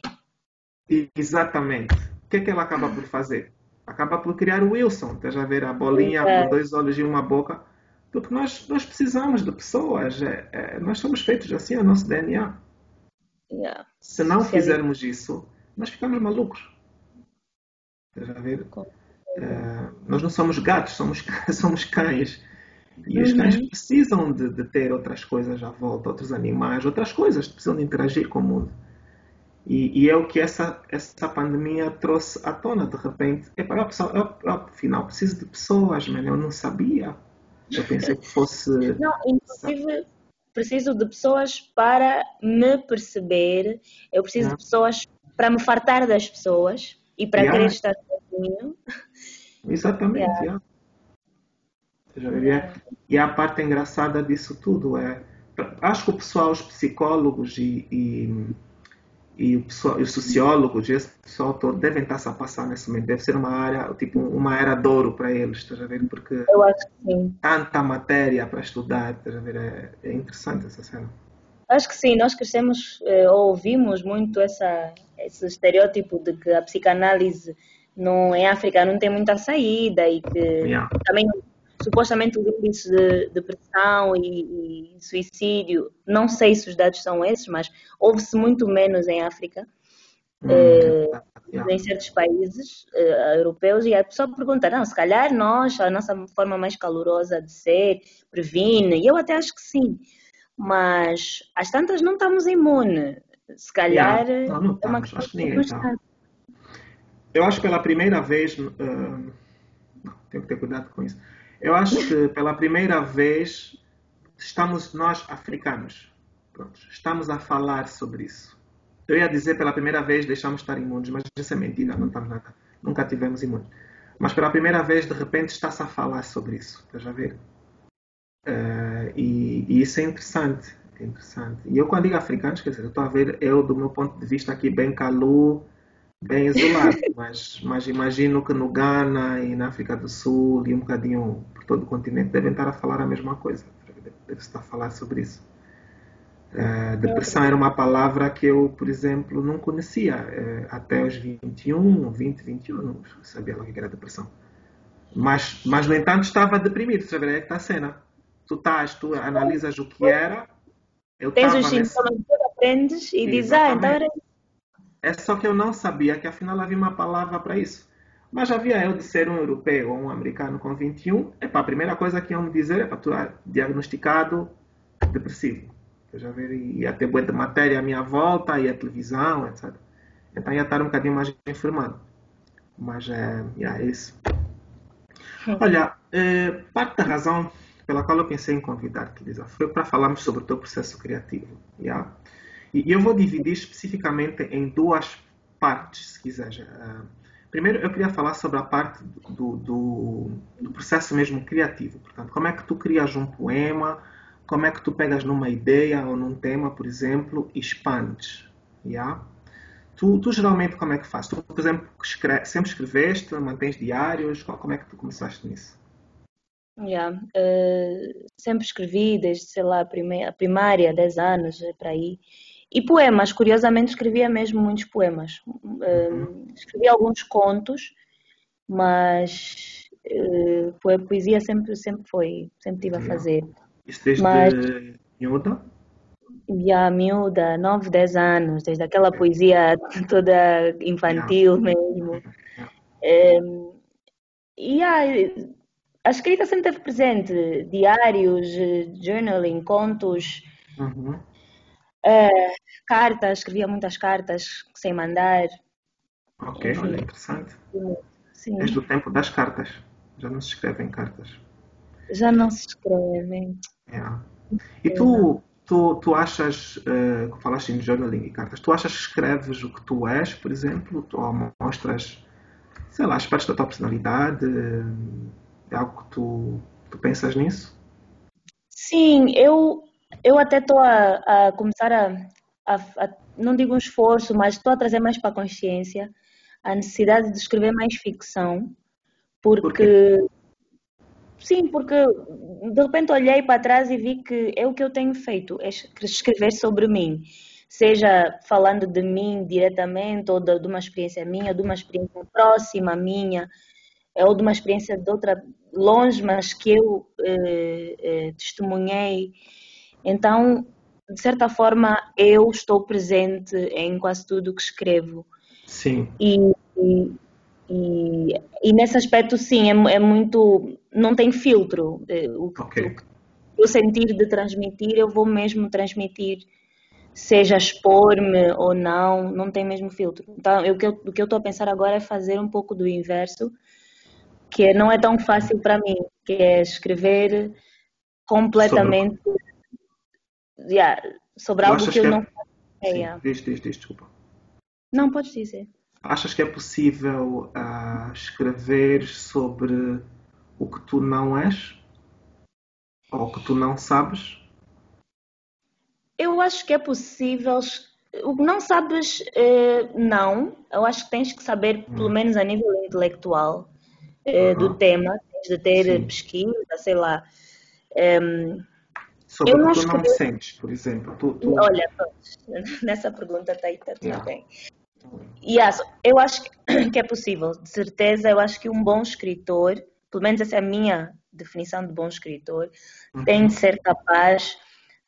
Exatamente. O que é que ela acaba por fazer? Acaba por criar o Wilson. Estás a ver a bolinha é. com dois olhos e uma boca. Porque nós, nós precisamos de pessoas. É, é, nós somos feitos assim, é o nosso DNA. Yeah. Se não fizermos isso, nós ficamos malucos. Estás a ver? É, nós não somos gatos, somos, somos cães. E os cães uhum. precisam de, de, ter outras coisas à volta, outros animais, outras coisas, precisam de interagir com o mundo. E, e é o que essa, essa pandemia trouxe à tona, de repente. É para eu, afinal, preciso de pessoas, mano, eu não sabia. Eu pensei que fosse. Não, inclusive, preciso de pessoas para me perceber, eu preciso de pessoas para me fartar das pessoas e para yeah. querer estar sozinho. Exatamente, yeah. Yeah. E a parte engraçada disso tudo é, acho que o pessoal, os psicólogos e, e, e o pessoal, os sociólogos, esse pessoal todo devem estar-se a passar nesse momento. Deve ser uma área, tipo uma era de ouro para eles, estás a ver? Porque Eu acho que sim. tanta matéria para estudar, estás a ver? É, é interessante essa cena. Acho que sim, nós crescemos eh, ouvimos muito essa, esse estereótipo de que a psicanálise no, em África não tem muita saída e que yeah. também supostamente o índice de depressão e, e, suicídio, não sei se os dados são esses, mas houve-se muito menos em África, hum, eh, yeah. em certos países eh, europeus, e a pessoa pergunta, não, se calhar nós, a nossa forma mais calorosa de ser, previne, e eu até acho que sim, mas às tantas não estamos imunes, se calhar yeah. não, não é uma questão acho Eu acho que pela primeira vez, uh, tenho que ter cuidado com isso, eu acho que pela primeira vez estamos nós africanos, pronto, estamos a falar sobre isso. Eu ia dizer pela primeira vez deixamos de estar imunes, mas isso é mentira, não estamos nada, nunca tivemos imunes. Mas pela primeira vez, de repente, está-se a falar sobre isso, estás a ver? Uh, e, e, isso é interessante, é interessante. E eu quando digo africanos, quer dizer, eu estou a ver, eu do meu ponto de vista aqui bem calu, bem isolado, mas, mas imagino que no Ghana e na África do Sul e um bocadinho por todo o continente devem estar a falar a mesma coisa, deve estar a falar sobre isso. Uh, depressão era uma palavra que eu, por exemplo, não conhecia uh, até os 21, 20, 21, não sabia o que era depressão. Mas, mas no entanto, estava deprimido. Vê é que está a cena. Tu estás, tu analisas o que era. Eu Tens os sintomas, nesse... aprendes e dizes, ah, então era é só que eu não sabia que afinal havia uma palavra para isso. Mas havia eu de ser um europeu ou um americano com 21, é para a primeira coisa que iam me dizer é para tu diagnosticado depressivo. Eu já vi, ia ter boa de matéria à minha volta, ia televisão, etc. Então ia estar um bocadinho mais informado. Mas é, é isso. Olha, é, parte da razão pela qual eu pensei em convidar-te, Lisa, foi para falarmos sobre o teu processo criativo. Yeah? E eu vou dividir especificamente em duas partes, se quiser. Ah, primeiro, eu queria falar sobre a parte do, do, do, processo mesmo criativo. Portanto, como é que tu crias um poema, como é que tu pegas numa ideia ou num tema, por exemplo, e expandes. Yeah? Tu, tu geralmente como é que fazes? Tu, por exemplo, escreve, sempre escreveste, mantens diários? Como é que tu começaste nisso? Yeah. Uh, sempre escrevi desde, sei lá, a primária, 10 anos, para aí. E poemas, curiosamente escrevia mesmo muitos poemas. Uh, escrevi alguns contos, mas uh, poesia sempre, sempre foi, sempre tive a fazer. Isso desde mas, miúda? Já miúda, 9, 10 anos, desde aquela poesia toda infantil mesmo. Um, e a, a escrita sempre esteve presente, diários, journaling, contos. Uhum. Uh, cartas, escrevia muitas cartas sem mandar. Ok, Enfim. olha, interessante. Sim. És do tempo das cartas. Já não se escrevem cartas. Já não se escrevem. Yeah. E tu, tu, tu achas, uh, falaste em journaling e cartas, tu achas que escreves o que tu és, por exemplo? Tu mostras, sei lá, aspectos da tua personalidade? É algo que tu, tu pensas nisso? Sim, eu eu até estou a, a, começar a, a, a, não digo um esforço, mas estou a trazer mais para a consciência a necessidade de escrever mais ficção, porque Por sim, porque de repente olhei para trás e vi que é o que eu tenho feito, é escrever sobre mim. seja falando de mim diretamente, ou de, de uma experiência minha, ou de uma experiência próxima minha, ou de uma experiência de outra longe, mas que eu eh, eh, testemunhei. Então, de certa forma, eu estou presente em quase tudo que escrevo. Sim. E, e, e, e nesse aspecto, sim, é, é, muito. Não tem filtro. Eh, o que, okay. o que eu sentir de transmitir, eu vou mesmo transmitir seja expor-me ou não, não tem mesmo filtro. Então, eu, o, que eu, o que eu estou a pensar agora é fazer um pouco do inverso, que não é tão fácil para mim, que é escrever completamente sobre, yeah, sobre algo que eu que não faço ideia. Diz, diz, diz, desculpa. Não, podes dizer. Achas que é possível uh, escrever sobre o que tu não és? Ou o que tu não sabes? Eu acho que é possível. O que não sabes, eh, não. Eu acho que tens que saber, pelo hum. menos a nível intelectual, eh, do tema. De ter Sim. pesquisa, sei lá. Um, Sobre o que tu não sentes, por exemplo. Tu, tu... Olha, nessa pergunta está aí tudo yeah. bem. Yes, eu acho que é possível, de certeza. Eu acho que um bom escritor, pelo menos essa é a minha definição de bom escritor, uhum. tem de ser capaz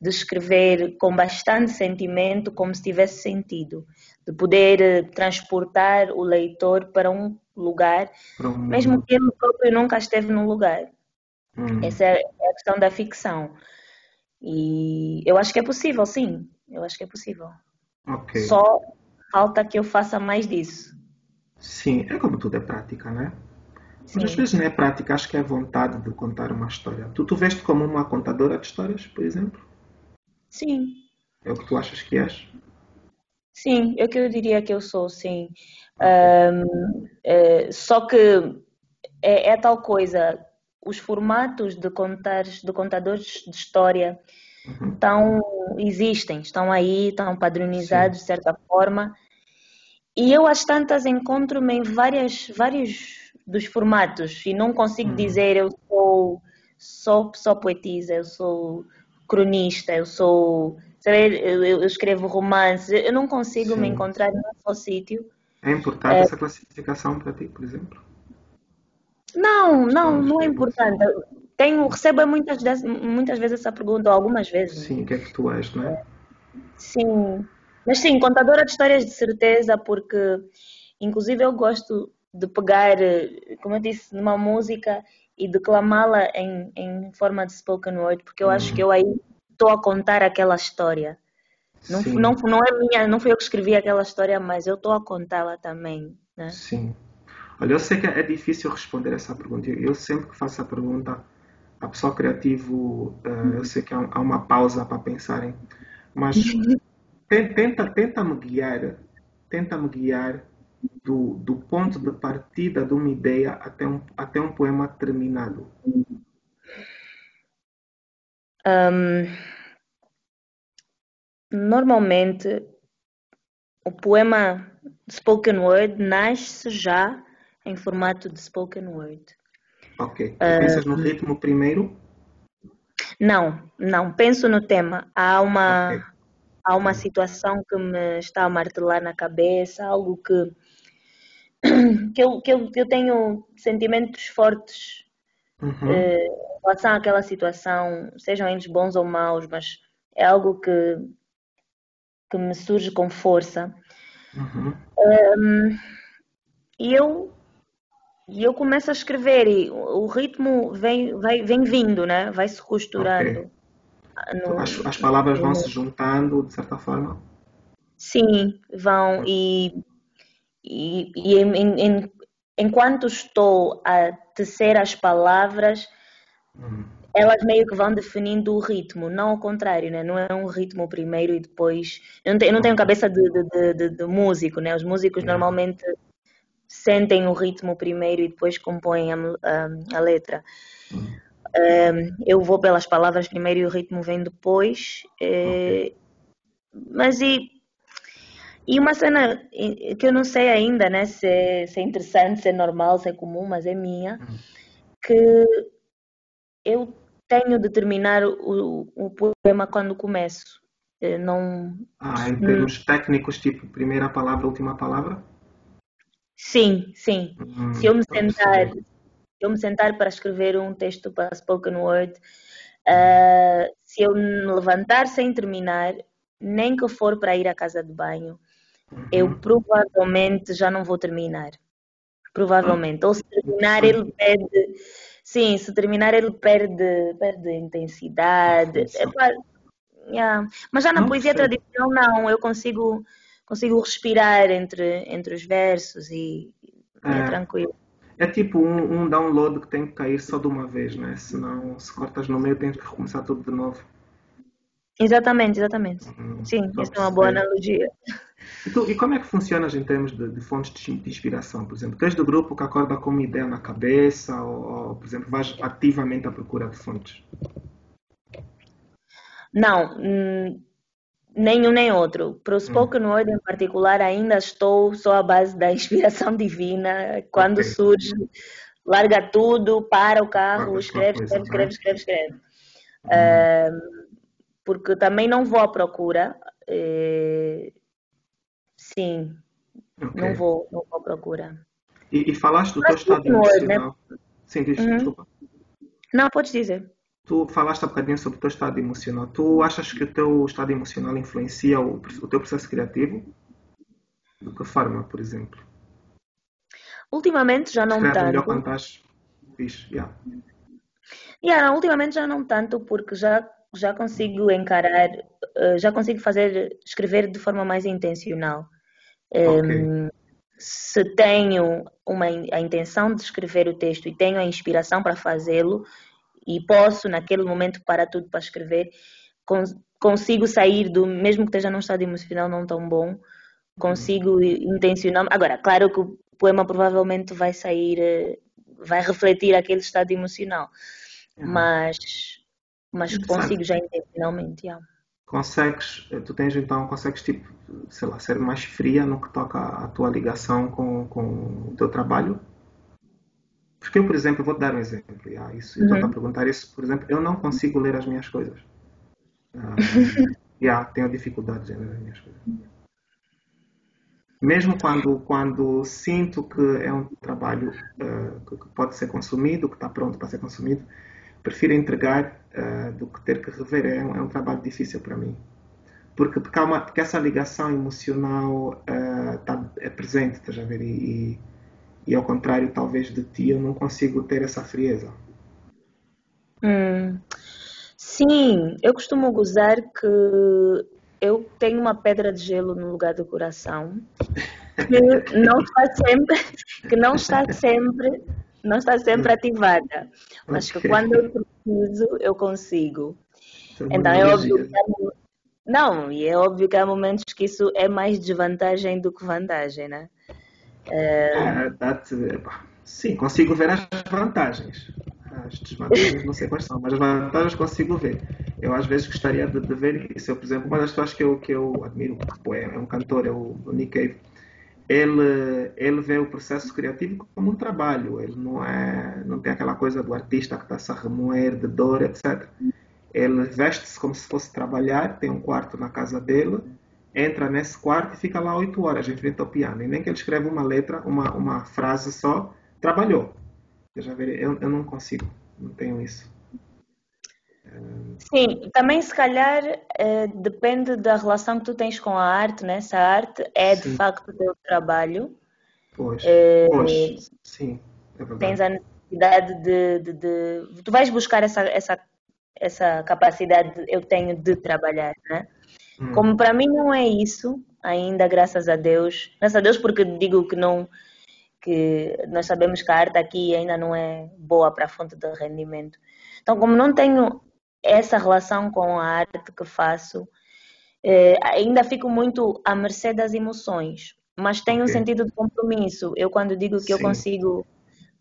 de escrever com bastante sentimento, como se tivesse sentido, de poder eh, transportar o leitor para um lugar, mesmo que ele próprio nunca esteve no lugar. Uhum. Essa é a questão da ficção. E eu acho que é possível, sim. Eu acho que é possível. Okay. Só falta que eu faça mais disso. Sim, é como tudo é prática, né? Sim. Mas às vezes não é prática, acho que é vontade de contar uma história. Tu, tu veste como uma contadora de histórias, por exemplo? Sim. É o que tu achas que és? Sim, o que eu diria que eu sou, sim. Um, é, só que é, é, tal coisa, os formatos de, contar, de contadores de história uhum. estão, existem, estão aí, estão padronizados sim. de certa forma. E eu às tantas encontro-me em várias, vários dos formatos e não consigo uhum. dizer eu sou só, só poetisa, eu sou cronista, eu sou. Eu, eu escrevo romances, eu não consigo Sim. me encontrar num só sítio. É importante é... essa classificação para ti, por exemplo? Não, não, não é importante. Tenho, recebo muitas, muitas vezes essa pergunta, ou algumas vezes. Sim, o que é que tu és, não é? Sim, mas sim, contadora de histórias de certeza, porque inclusive eu gosto de pegar, como eu disse, numa música e declamá-la em, em forma de spoken word, porque eu uhum. acho que eu aí estou a contar aquela história. Não, não, não é minha, não fui eu que escrevi aquela história, mas eu estou a contá-la também. Né? Sim. Olha, eu sei que é difícil responder essa pergunta. Eu sempre que faço a pergunta, a pessoa criativo, uh, eu sei que há, uma pausa para pensarem, mas tenta, tenta me guiar, tenta me guiar do, do ponto de partida de uma ideia até um, até um poema terminado? Um, normalmente, o poema spoken word nasce já em formato de spoken word. Ok. Uh, pensas no ritmo primeiro? Não, não. Penso no tema. Há uma, okay. há uma situação que me está a martelar na cabeça, algo que que eu, que eu, que eu tenho sentimentos fortes uhum. eh, em relação àquela situação, sejam eles bons ou maus, mas é algo que, que me surge com força. Uhum. Um, e eu eu começo a escrever e o ritmo vem, vai, vem vindo, né? vai se costurando. Okay. No, as, as, palavras vão no... se juntando de certa forma? Sim, vão. E e, e em, em, enquanto estou a tecer as palavras, uhum. Elas meio que vão definindo o ritmo, não ao contrário, né? não é um ritmo primeiro e depois. Eu não tenho, eu não tenho cabeça de, de, de, de, músico, né? os músicos uhum. normalmente sentem o ritmo primeiro e depois compõem a, a, a letra. Uhum. Um, eu vou pelas palavras primeiro e o ritmo vem depois. Okay. Eh, mas e e uma cena que eu não sei ainda, né, se é, se é interessante, se é normal, se é comum, mas é minha, hum. que eu tenho de terminar o, o poema quando começo. não... Ah, em termos técnicos, tipo primeira palavra, última palavra? Sim, sim. Hum, se eu me sentar, se eu me sentar para escrever um texto para spoken word, uh, se eu me levantar sem terminar, nem que for para ir à casa de banho, uhum. eu provavelmente já não vou terminar. Provavelmente. Ou se terminar, ele perde. Sim, se terminar, ele perde, perde intensidade. É, yeah. Mas já na não poesia sei. tradicional, não. Eu consigo, consigo respirar entre, entre os versos e, é, é tranquilo. É tipo um, um, download que tem que cair só de uma vez, né? Senão, se cortas no meio, tens que recomeçar tudo de novo. Exatamente, exatamente. Hum, Sim, isso é uma boa analogia. E, tu, e, como é que funcionas em termos de, de, fontes de, inspiração? Por exemplo, tens do grupo que acorda com uma ideia na cabeça ou, ou, por exemplo, vais ativamente à procura de fontes? Não, hum, nenhum nem outro. Para o hum. spoken word em particular, ainda estou só à base da inspiração divina. Quando okay. surge, larga tudo, para o carro, escreve, escreve, escreve, escreve, escreve, escreve. Hum porque também não vou à procura. É... Sim, okay. não, vou, não vou à procura. E, e falaste do teu estado emocional. Né? Sim, diz, uhum. desculpa. Não, podes dizer. Tu falaste há bocadinho sobre o teu estado emocional. Tu achas que o teu estado emocional influencia o, o teu processo criativo? De que forma, por exemplo? Ultimamente já não Escreve tanto. melhor quando estás fixe, yeah. Yeah, ultimamente já não tanto, porque já já consigo encarar, eh, já consigo fazer, escrever de forma mais intencional. Okay. Um, se tenho uma, a intenção de escrever o texto e tenho a inspiração para fazê-lo e posso naquele momento parar tudo para escrever, consigo sair do, mesmo que esteja num estado emocional não tão bom, consigo uhum. intencionar. Agora, claro que o poema provavelmente vai sair, eh, vai refletir aquele estado emocional, uhum. mas mas consigo já intencionalmente, yeah. Consegues, tu tens então, consegues tipo, sei lá, ser mais fria no que toca à tua ligação com, com o teu trabalho? Porque eu, por exemplo, vou te dar um exemplo. Yeah, isso, uhum. Estou a perguntar isso, por exemplo, eu não consigo ler as minhas coisas. Yeah, tenho dificuldades em ler as minhas coisas. Mesmo quando, quando sinto que é um trabalho uh, que pode ser consumido, que está pronto para ser consumido, prefiro entregar uh, do que ter que rever. É um, é um trabalho difícil para mim. Porque, porque, uma, porque essa ligação emocional uh, tá, é presente, estás a ver? E, e, e, ao contrário, talvez de ti, eu não consigo ter essa frieza. Hum. Sim, eu costumo gozar que eu tenho uma pedra de gelo no lugar do coração que não está sempre, que não está sempre não está sempre ativada, mas okay. que quando eu preciso, eu consigo. Então é óbvio que há, não, e é óbvio que há momentos que isso é mais desvantagem do que vantagem, né? É... sim, consigo ver as vantagens. As desvantagens não sei quais são, mas as vantagens consigo ver. Eu às vezes gostaria de, de ver isso. Eu, por exemplo, uma das pessoas que eu, que eu admiro, é, um cantor, é o Nick Cave ele, ele vê o processo criativo como um trabalho. Ele não é, não tem aquela coisa do artista que está-se a remoer de dor, etc. Ele veste-se como se fosse trabalhar, tem um quarto na casa dele, entra nesse quarto e fica lá oito horas em frente ao piano. E nem que ele escreva uma letra, uma, uma frase só, trabalhou. Eu, já verei, eu, eu não consigo, não tenho isso. Sim, também se calhar eh, depende da relação que tu tens com a arte, né? Se a arte é de facto o teu trabalho. Pois, eh, pois sim, é verdade. Tens a necessidade de, de, de, Tu vais buscar essa, essa, essa capacidade de, eu tenho de trabalhar, né? Hum. Como para mim não é isso, ainda, graças a Deus. Graças a Deus porque digo que não que nós sabemos que a arte aqui ainda não é boa para a fonte de rendimento. Então, como não tenho essa relação com a arte que faço, eh, ainda fico muito à mercê das emoções, mas tenho okay. um sentido de compromisso. Eu quando digo que Sim. eu consigo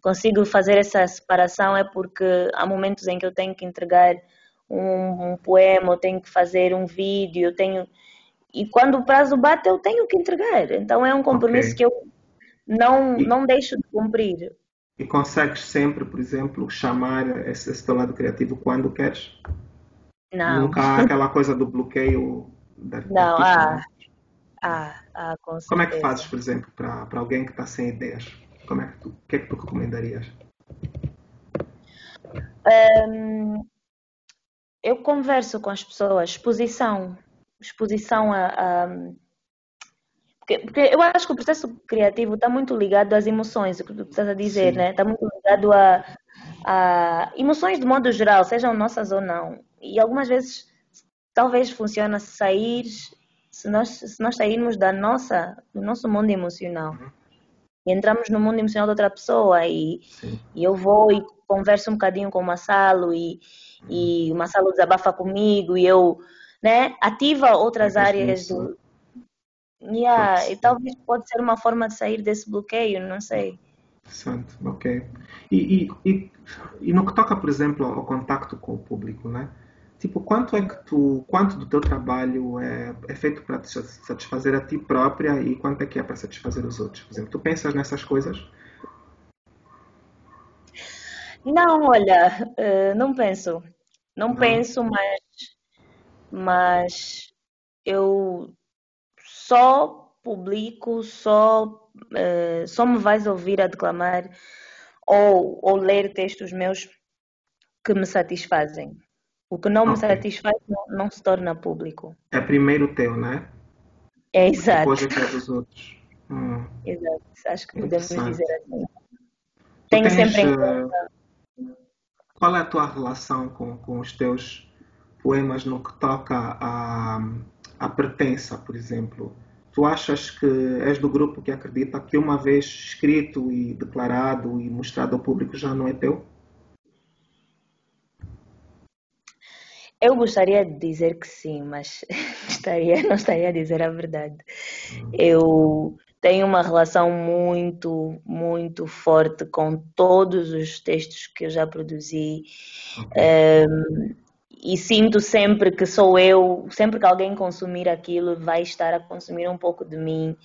consigo fazer essa separação é porque há momentos em que eu tenho que entregar um, um poema, eu tenho que fazer um vídeo, eu tenho e quando o prazo bate eu tenho que entregar. Então é um compromisso okay. que eu não não deixo de cumprir. E consegues sempre, por exemplo, chamar esse, esse teu lado criativo quando queres? Não. Nunca há aquela coisa do bloqueio de Não, ah, ah, ah, com Como é que fazes, por exemplo, para, para alguém que está sem ideias? Como é que tu, o que é que tu recomendarias? Um, eu converso com as pessoas, exposição, exposição a, a porque, eu acho que o processo criativo está muito ligado às emoções, o que tu estás a dizer, Sim. né? Está muito ligado a, a emoções de modo geral, sejam nossas ou não. E algumas vezes talvez funcione sair, se nós, se nós sairmos da nossa, do nosso mundo emocional. Uhum. E entramos no mundo emocional de outra pessoa e, e eu vou e converso um bocadinho com o Massalo e, e uhum. o Massalo desabafa comigo e eu né, ativa outras áreas do, Yeah, e talvez pode ser uma forma de sair desse bloqueio, não sei. Interessante, ok. E, e, e, e, no que toca, por exemplo, ao contacto com o público, né? Tipo, quanto é que tu, quanto do teu trabalho é, é feito para te satisfazer a ti própria e quanto é que é para satisfazer os outros? Por exemplo, tu pensas nessas coisas? Não, olha, eh, não penso. Não, não. penso, mas, mas eu só publico, só, uh, só me vais ouvir a declamar ou, ou ler textos meus que me satisfazem. O que não okay. me satisfaz não, não, se torna público. É primeiro o teu, né? É exato. Depois é dos outros. Hum. Exato, acho que podemos dizer assim. Tenho tens, sempre em eh, conta. Qual é a tua relação com, com os teus poemas no que toca a, a pertença, por exemplo? Tu achas que és do grupo que acredita que uma vez escrito e declarado e mostrado ao público já não é teu? Eu gostaria de dizer que sim, mas estaria, não estaria a dizer a verdade. Eu tenho uma relação muito, muito forte com todos os textos que eu já produzi. Okay. Um, e sinto sempre que sou eu, sempre que alguém consumir aquilo, vai estar a consumir um pouco de mim.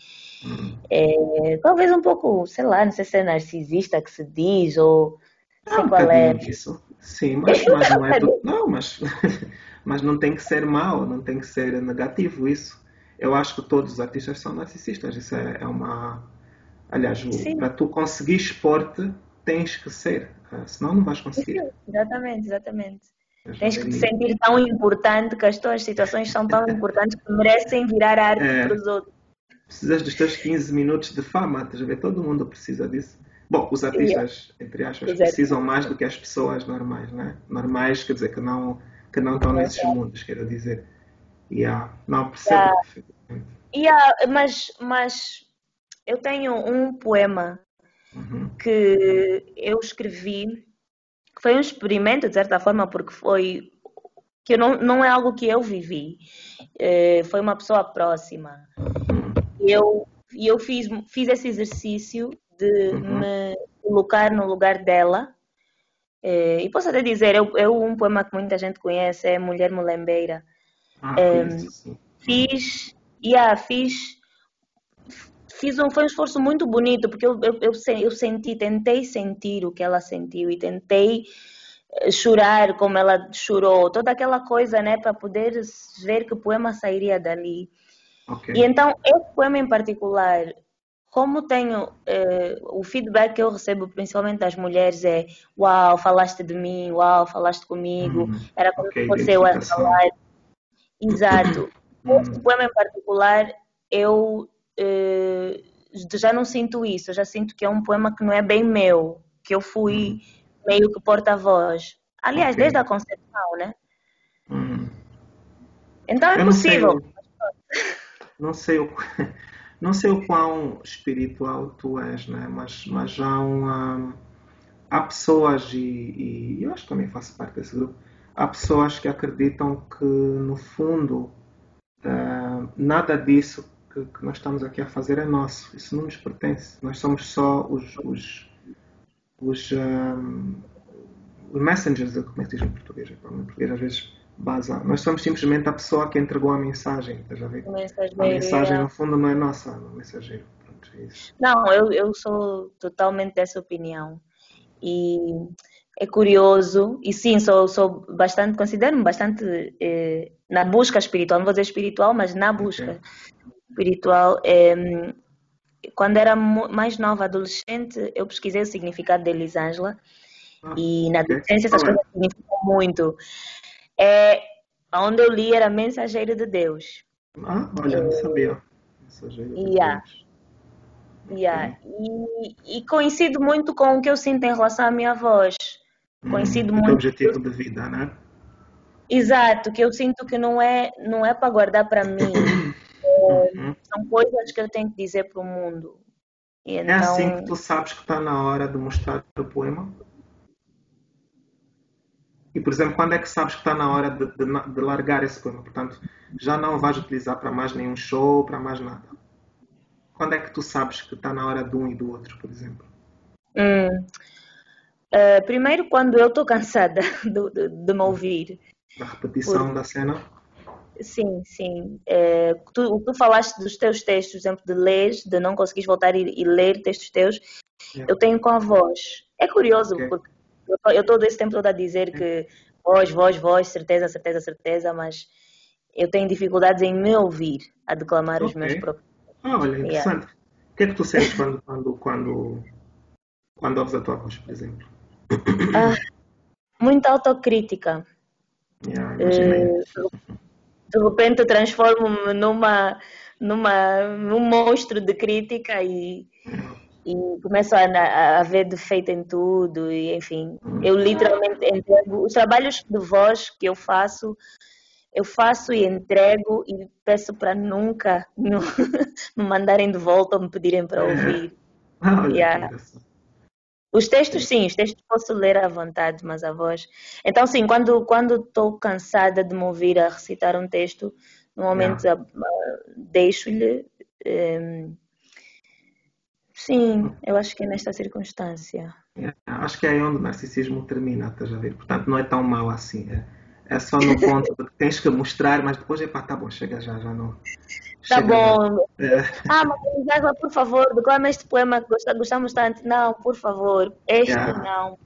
Hum. É, talvez um pouco, sei lá, não sei se é narcisista que se diz ou sei um qual é. Disso. Sim, mas, mas não é do... Não, mas, mas não tem que ser mau, não tem que ser negativo isso. Eu acho que todos os artistas são narcisistas. Isso é, é uma. Aliás, para tu conseguir expor-te, tens que ser. Ah, senão não vais conseguir. Sim, exatamente, exatamente. Tens que te sentir tão importante que as tuas situações são tão importantes que merecem virar arte é, para os outros. Precisas dos teus 15 minutos de fama, estás a ver? Todo mundo precisa disso. Bom, os artistas, entre aspas, Exato. precisam mais do que as pessoas normais, né? Normais quer dizer que não, que não estão nesses mundos, quero dizer. Yeah. Não, percebo yeah. perfeitamente. Yeah, mas, mas eu tenho um poema uhum. que eu escrevi foi um experimento, de certa forma, porque foi que não, não é algo que eu vivi, é, foi uma pessoa próxima. E eu, eu fiz, fiz esse exercício de uhum. me colocar no lugar dela. É, e posso até dizer, eu, eu, um poema que muita gente conhece é Mulher Mulembeira. Ah, é, fiz, yeah, fiz fiz um, foi um esforço muito bonito, porque eu, eu, eu, eu senti, tentei sentir o que ela sentiu e tentei eh, chorar como ela chorou, toda aquela coisa, né, para poder ver que o poema sairia dali. Okay. E então, esse poema em particular, como tenho eh, o feedback que eu recebo principalmente das mulheres é uau, falaste de mim, uau, falaste comigo, uhum. era como okay, se fosse eu a falar. Exato. Uhum. Esse poema em particular, eu já não sinto isso, eu já sinto que é um poema que não é bem meu, que eu fui uhum. meio que porta-voz. Aliás, okay. desde a concepção, né? Uhum. Então é eu possível. Não sei, o, não sei o quão espiritual tu és, né? mas, mas há, uma, há pessoas, e, e eu acho que também faço parte desse grupo, há pessoas que acreditam que, no fundo, uh, nada disso que, que, nós estamos aqui a fazer é nosso. Isso não nos pertence. Nós somos só os, os, os, um, os messengers, como é que diz em português? Em português às vezes basa. Nós somos simplesmente a pessoa que entregou a mensagem. A, ver? a mensagem, no fundo, não é nossa, não é mensageiro. Pronto, é não, eu, eu sou totalmente dessa opinião. E é curioso e sim, sou, sou bastante, considero-me bastante eh, na busca espiritual, não vou dizer espiritual, mas na busca okay. Espiritual. Eh, quando era mais nova, adolescente, eu pesquisei o significado de Elisângela ah, e na adolescência essas coisas significam muito. É, onde eu li era Mensageiro de Deus. Ah, olha, não sabia. Mensageiro de yeah. Deus. Yeah. E, e coincide muito com o que eu sinto em relação à minha voz. Coincide hum, muito. objetivo de vida, né? Exato, que eu sinto que não é, não é para guardar para mim. Uhum. São coisas que eu tenho que dizer para o mundo. E então... É assim que tu sabes que está na hora de mostrar o poema? E, por exemplo, quando é que sabes que está na hora de, de, de largar esse poema? Portanto, já não vais utilizar para mais nenhum show, para mais nada. Quando é que tu sabes que está na hora de um e do outro, por exemplo? Hum. Uh, primeiro, quando eu estou cansada de, de, de, me ouvir. Da repetição Por... da cena? Sim, sim. É, tu, tu falaste dos teus textos, por exemplo, de ler, de não conseguires voltar e, e ler textos teus. Yeah. Eu tenho com a voz. É curioso, okay. porque eu estou desse tempo todo a dizer que voz, voz, voz, certeza, certeza, certeza, mas eu tenho dificuldades em me ouvir a declamar okay. os meus próprios. Ah, olha, interessante. Yeah. O que é que tu sentes quando, quando, quando, quando ouves a tua voz, por exemplo? Ah, muita autocrítica. Yeah, uh, de repente transformo-me numa, numa, num monstro de crítica e, e começo a, a ver defeito em tudo e enfim, eu literalmente entrego os trabalhos de voz que eu faço eu faço e entrego e peço para nunca me mandarem de volta ou me pedirem para ouvir. Ah, yeah. Os textos, sim, os textos posso ler à vontade, mas a voz. Então, sim, quando quando estou cansada de me ouvir a recitar um texto, normalmente yeah. deixo-lhe. Um... Ehm, sim, eu acho que é nesta circunstância. Yeah. Acho que é aí onde o narcisismo termina, estás a ver? Portanto, não é tão mau assim. É, é só no ponto que tens que mostrar, mas depois, epá, tá bom, chega já, já não. Tá bom. É. Ah, mas Água, por favor, declama este poema que gostamos tanto. Não, por favor. Este yeah. não.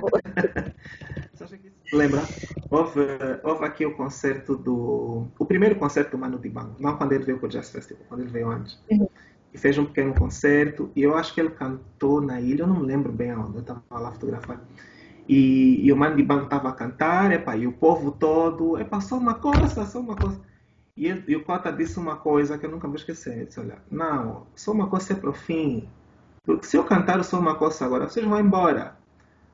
Por Lembra? Houve, houve aqui o concerto do. O primeiro concerto do Manu Dibango, não quando ele veio para o Jazz Festival, quando ele veio antes. Uhum. E fez um pequeno concerto, e eu acho que ele cantou na ilha, eu não me lembro bem aonde, eu estava lá fotografando. E, e o Manu Dibango estava a cantar, epa, e o povo todo, epa, só uma coisa, só uma coisa. E, ele, e o Cota disse uma coisa que eu nunca vou esquecer. Ele disse, olha, não, só uma coisa é para o fim. Porque se eu cantar o Só Uma Coisa agora, vocês vão embora.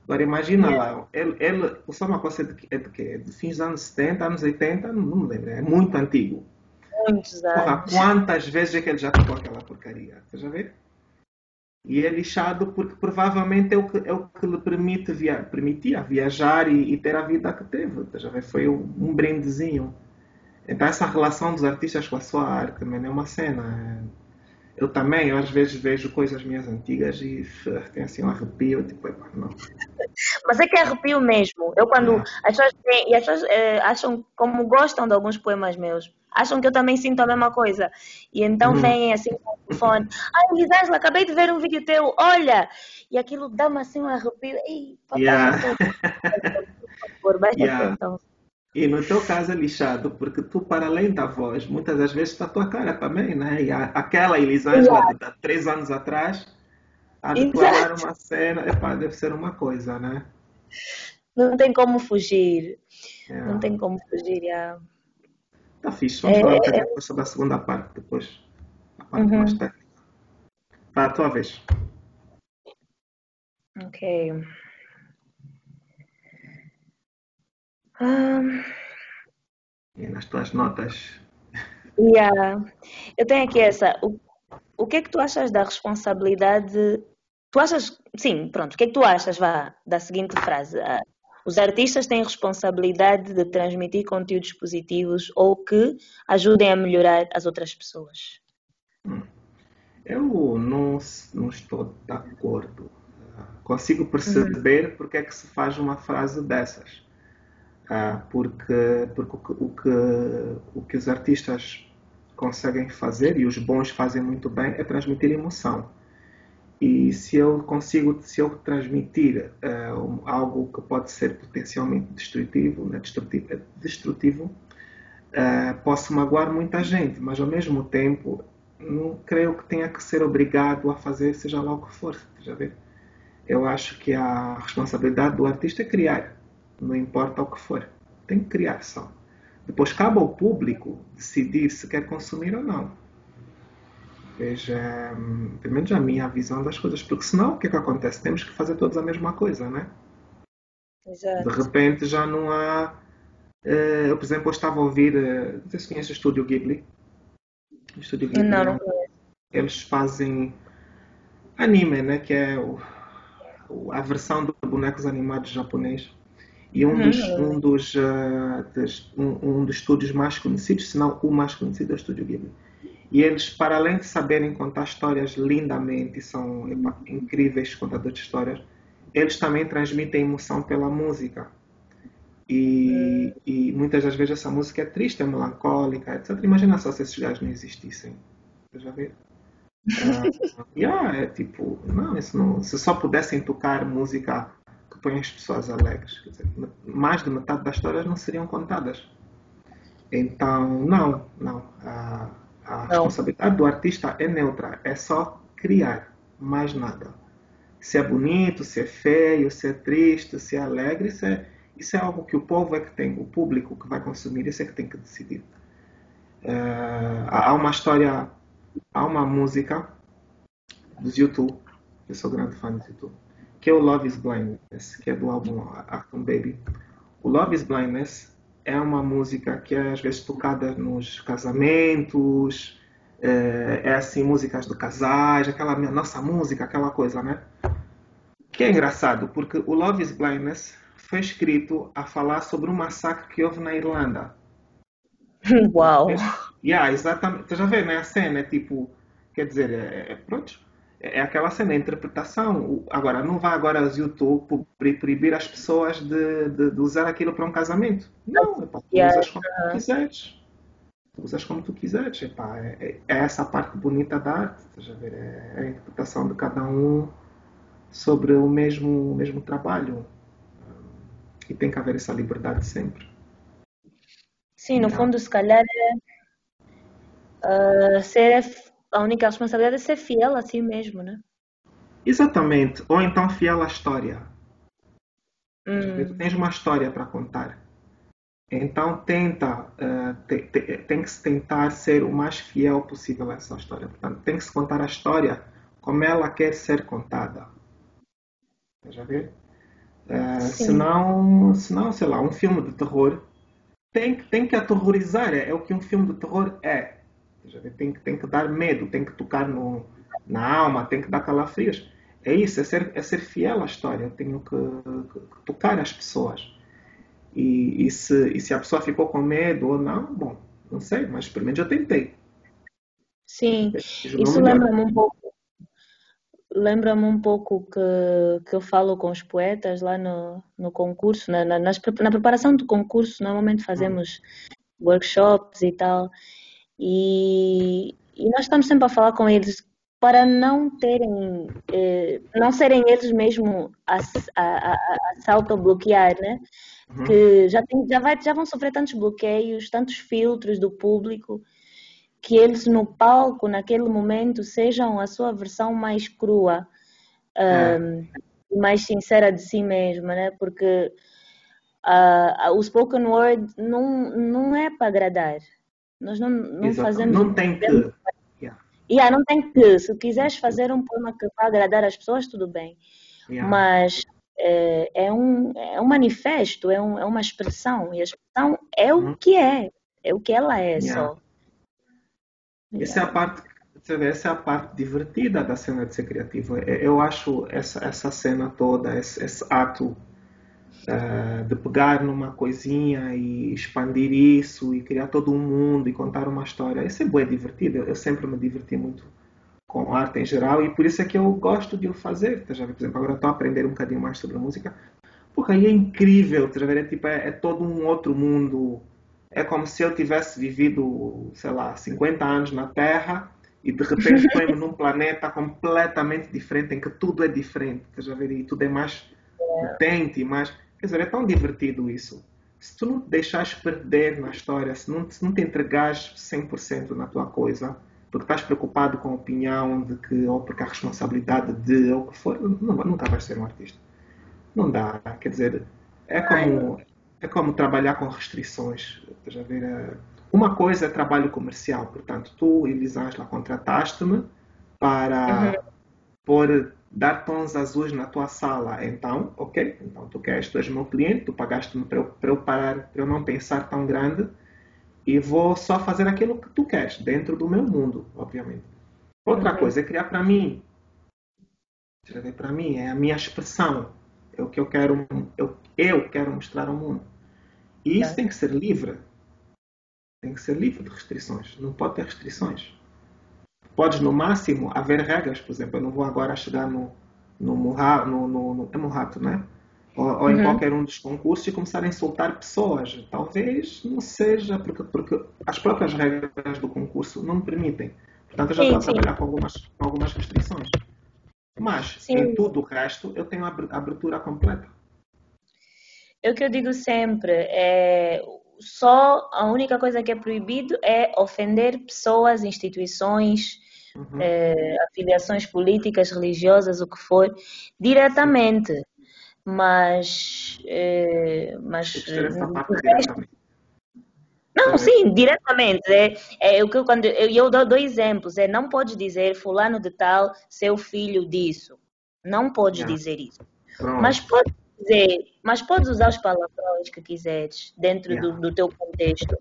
Agora imagina yeah. lá, ele, ele, o Só Uma Coisa é de, é de quê? É de fins dos anos 70, anos 80? Não, me lembro, é muito antigo. Muitos anos. Porra, quantas vezes é que ele já tocou aquela porcaria? Você já vê? E é lixado porque provavelmente é o que, é o que lhe permite via, permitia viajar e, e, ter a vida que teve. Já vê? Foi um, um brindezinho. Então essa relação dos artistas com a sua arte também é uma cena. Eu também, eu às vezes vejo coisas minhas antigas e tem assim um arrepio, tipo, não. Mas é que é arrepio mesmo. Eu quando as pessoas, e as pessoas é, acham, como gostam de alguns poemas meus, acham que eu também sinto a mesma coisa. E então hum. vêm assim com o telefone, ai Elisângela, acabei de ver um vídeo teu, olha! E aquilo dá-me assim um arrepio. Ei, papai, yeah. por favor, vai yeah. então. E no teu caso é lixado, porque tu, para além da voz, muitas das vezes está a tua cara também, né? E a, aquela Elisângela de, de três anos atrás, a declarar uma cena, epá, deve ser uma coisa, né? Não tem como fugir. É. Não tem como fugir. Yeah. Tá fixe. Vamos é, falar é... depois sobre a segunda parte, depois. A parte uhum. mais técnica. Tá, a tua vez. Ok. Um... E nas tuas notas? Yeah. Eu tenho aqui essa. O, o que é que tu achas da responsabilidade? Tu achas. Sim, pronto. O que é que tu achas, vá, da seguinte frase? Ah, os artistas têm responsabilidade de transmitir conteúdos positivos ou que ajudem a melhorar as outras pessoas. Hum. Eu não, não estou de acordo. Consigo perceber uhum. porque é que se faz uma frase dessas. Ah, porque, porque o, que, o que os artistas conseguem fazer, e os bons fazem muito bem, é transmitir emoção. E se eu consigo, se eu transmitir uh, algo que pode ser potencialmente destrutivo, né, destrutivo, destrutivo uh, posso magoar muita gente, mas ao mesmo tempo não creio que tenha que ser obrigado a fazer seja lá o que for. Já vê? Eu acho que a responsabilidade do artista é criar, não importa o que for. Tem que criar só. Depois cabe ao público decidir se quer consumir ou não. Veja, pelo menos a minha visão das coisas. Porque senão, o que é que acontece? Temos que fazer todos a mesma coisa, né? Exato. De repente já não há. Eh, eu, por exemplo, eu estava a ouvir. Eh, não sei se conhece o Estúdio Ghibli. O Estúdio Ghibli. Não, não conheço. Eles fazem anime, né? Que é o, a versão dos bonecos animados japonês. E um uhum. dos, um, dos, uh, des, um, um, dos estúdios mais conhecidos, se não o mais conhecido, é o Estúdio Ghibli. E eles, para além de saberem contar histórias lindamente, são incríveis contadores de histórias, eles também transmitem emoção pela música. E, e, muitas das vezes essa música é triste, é melancólica, etc. Imagina só se esses gajos não existissem. Você já viu? Uh, yeah, é tipo, não, isso não, se só pudessem tocar música que põe as pessoas alegres, dizer, mais de metade das histórias não seriam contadas. Então, não, não. Uh, a não. responsabilidade do artista é neutra, é só criar, mais nada. Se é bonito, se é feio, se é triste, se é alegre, isso é, isso é algo que o povo é que tem, o público que vai consumir, isso é que tem que decidir. Uh, há uma história, há uma música dos YouTube, eu sou grande fã dos YouTube, que é o Love is Blindness, que é do álbum Acton Baby. O Love is Blindness é uma música que é às vezes tocada nos casamentos, é, é assim, músicas de casais, aquela nossa música, aquela coisa, né? Que é engraçado, porque o Love is Blindness foi escrito a falar sobre um massacre que houve na Irlanda. Uau! É, yeah, exatamente. Você já vê, né? A cena é tipo, quer dizer, é, é pronto, é aquela cena, a interpretação. Agora, não vai agora aos YouTube proibir as pessoas de, de, de usar aquilo para um casamento. Não, epá, tu yeah. usas como tu quiseres. Tu usas como tu quiseres. Epá, é, é, é essa parte bonita da arte. Ver, é a interpretação de cada um sobre o mesmo, o mesmo trabalho. E tem que haver essa liberdade sempre. Sim, no então, fundo, se calhar, uh, ser a única responsabilidade é ser fiel a si mesmo, né? Exatamente. Ou então fiel à história. Hum. Tu tens uma história para contar. Então tenta, uh, te, te, tem que se tentar ser o mais fiel possível a essa história. Portanto, tem que se contar a história como ela quer ser contada. Já ver? Uh, senão, senão, sei lá, um filme de terror tem, tem que aterrorizar. É, é o que um filme de terror é. Tem que, tem que dar medo, tem que tocar no, na alma, tem que dar calafrios. É isso, é ser, é ser fiel à história. Eu tenho que, que, que tocar as pessoas. E, e, se, e se a pessoa ficou com medo ou não, bom, não sei, mas pelo menos eu tentei. Sim, isso lembra-me um pouco lembra-me um pouco que, que eu falo com os poetas lá no, no concurso, na, na, nas, na preparação do concurso, normalmente fazemos workshops e tal, e, e nós estamos sempre a falar com eles para não terem, eh, não serem eles mesmo a, a, a, a se auto-bloquear, né? Uhum. Que já, tem, já, vai, já vão sofrer tantos bloqueios, tantos filtros do público, que eles no palco, naquele momento, sejam a sua versão mais crua é. um, mais sincera de si mesma, né? Porque uh, o spoken word não, não é para agradar, nós não, não fazemos. Não tem que. Yeah. yeah. não tem que. Se quiseres fazer um poema que vai agradar as pessoas, tudo bem. Yeah. Mas é, é, um, é um manifesto, é, um, é uma expressão. E a expressão é o uhum. que é. É o que ela é yeah. só. Essa é a parte essa é a parte divertida da cena de ser criativo. Eu acho essa, essa cena toda, esse, esse ato uh, de pegar numa coisinha e expandir isso e criar todo um mundo e contar uma história. Isso é bem divertido. Eu sempre me diverti muito com arte em geral e por isso é que eu gosto de o fazer. Já, por exemplo, agora estou a aprender um bocadinho mais sobre música. Porque aí é incrível, é, tipo, é, é todo um outro mundo. É como se eu tivesse vivido, sei lá, 50 anos na Terra e de repente põe-me num planeta completamente diferente, em que tudo é diferente, estás a ver? E tudo é mais potente e mais. Quer dizer, é tão divertido isso. Se tu não te deixares perder na história, se não, se não te entregares 100% na tua coisa, porque estás preocupado com a opinião de que, ou porque a responsabilidade de, ou o que for, não, nunca vais ser um artista. Não dá. Quer dizer, é como, é como trabalhar com restrições. Estás a ver? É, uma coisa é trabalho comercial, portanto, tu, Elisângela, contrataste-me para uhum. pôr, dar tons azuis na tua sala. Então, ok, então tu queres, tu és meu cliente, tu pagaste-me para eu, para eu parar, para eu não pensar tão grande e vou só fazer aquilo que tu queres, dentro do meu mundo, obviamente. Outra uhum. coisa é criar para mim. Para mim, é a minha expressão. É o que eu quero, eu, eu quero mostrar ao mundo. E isso é. tem que ser livre tem que ser livre de restrições. Não pode ter restrições. Podes, no máximo, haver regras. Por exemplo, eu não vou agora chegar no, no, Murra, no, no, no, é Murrato, né? Ou, ou em uhum. qualquer um dos concursos e começar a insultar pessoas. Talvez não seja, porque, porque as próprias regras do concurso não me permitem. Portanto, eu já sim, estou a trabalhar com algumas, com algumas restrições. Mas, sim. em tudo o resto, eu tenho a abertura completa. É o que eu digo sempre, é só a única coisa que é proibido é ofender pessoas, instituições, uhum. eh, afiliações políticas, religiosas, o que for, diretamente. Mas, eh, mas não, sim, diretamente. É, é eu, quando eu, eu dou dois exemplos. É não pode dizer fulano de tal, seu filho disso. Não pode dizer isso. Pronto. Mas pode dizer, mas podes usar os palavrões que quiseres dentro yeah. do, do teu contexto.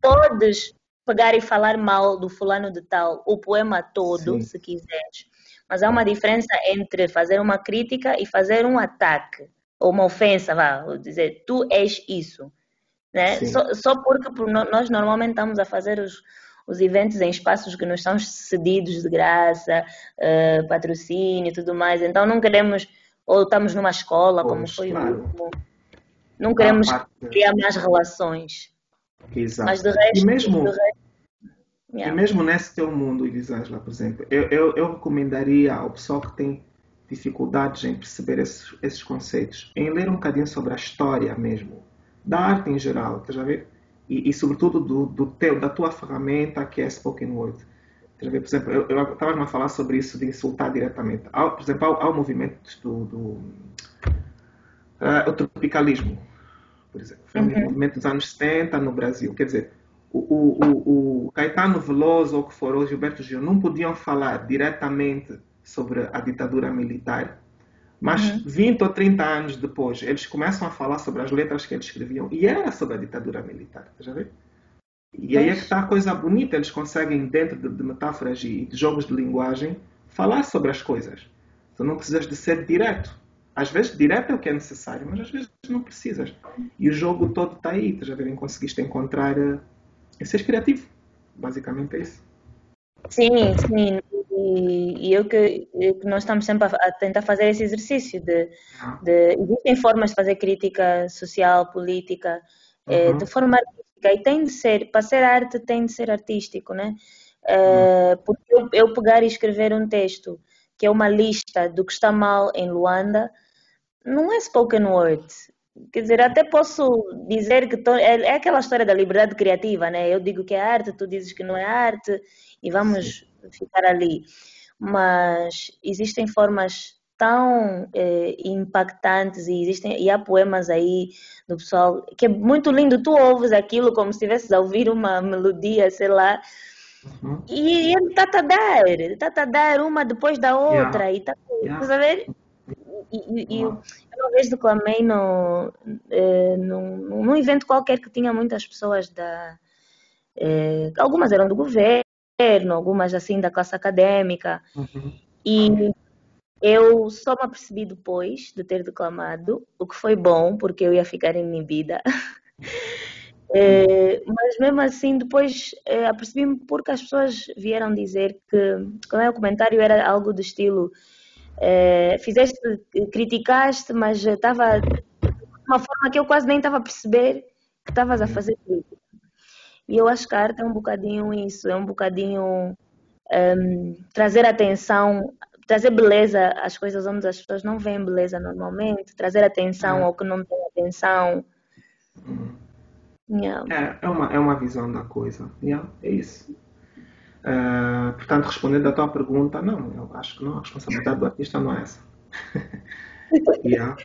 Podes pegar e falar mal do fulano de tal, o poema todo, Sim. se quiseres. Mas há uma diferença entre fazer uma crítica e fazer um ataque, ou uma ofensa, vá, dizer, tu és isso. Né? Só, só, porque nós normalmente estamos a fazer os, os eventos em espaços que nos são cedidos de graça, uh, patrocínio e tudo mais, então não queremos ou estamos numa escola, pois, como foi claro. o Não queremos criar mais relações. Exato. Mas de resto, e mesmo, resto, yeah. e mesmo nesse teu mundo, Elisângela, por exemplo, eu, eu, eu, recomendaria ao pessoal que tem dificuldades em perceber esses, esses conceitos, em ler um bocadinho sobre a história mesmo, da arte em geral, estás a ver? E, e sobretudo do, do teu, da tua ferramenta que é Spoken Word. Por exemplo, eu estava a falar sobre isso de insultar diretamente. Há, por exemplo, há, há o movimento do, do uh, o tropicalismo, por exemplo. Foi um uhum. movimento dos anos 70 no Brasil. Quer dizer, o, o, o, Caetano Veloso ou o que for, o Gilberto Gil, não podiam falar diretamente sobre a ditadura militar, mas uhum. 20 ou 30 anos depois, eles começam a falar sobre as letras que eles escreviam, e era sobre a ditadura militar, já vê? E aí é que está a coisa bonita, eles conseguem, dentro de, de metáforas e de jogos de linguagem, falar sobre as coisas. Tu não precisas de ser direto. Às vezes, direto é o que é necessário, mas às vezes não precisas. E o jogo todo está aí, tu já verem, conseguiste encontrar uh, e seres criativo. Basicamente é isso. Sim, sim. E, e eu que, que, nós estamos sempre a, a, tentar fazer esse exercício de, ah. de, existem formas de fazer crítica social, política, eh, uhum. de forma e tem de ser, para ser arte, tem de ser artístico, né? Uh, porque eu, eu, pegar e escrever um texto que é uma lista do que está mal em Luanda, não é spoken word. Quer dizer, até posso dizer que tô, é, é, aquela história da liberdade criativa, né? Eu digo que é arte, tu dizes que não é arte e vamos Sim. ficar ali. Mas existem formas tão eh, impactantes e existem e há poemas aí do pessoal que é muito lindo tu ouves aquilo como se estivesse a ouvir uma melodia sei lá uhum. e ele está a dar está a dar uma depois da outra yeah. e tá yeah. E, e, uhum. eu uma vez declamei no, eh, num, num evento qualquer que tinha muitas pessoas da eh, algumas eram do governo algumas assim da classe acadêmica uhum. e eu só me apercebi depois de ter declamado, o que foi bom, porque eu ia ficar inibida. É, mas mesmo assim, depois é, apercebi-me porque as pessoas vieram dizer que, como é o comentário, era algo do estilo: é, fizeste, criticaste, mas estava de uma forma que eu quase nem estava a perceber que estavas a fazer crítica. E eu acho que a arte é um bocadinho isso, é um bocadinho um, trazer atenção, trazer beleza às coisas onde as pessoas não veem beleza normalmente, trazer atenção ao que não tem atenção. Yeah. É, é, uma, é uma visão da coisa. Yeah, é isso. Uh, portanto, respondendo à tua pergunta, não, eu acho que não, a responsabilidade do artista não é essa. yeah.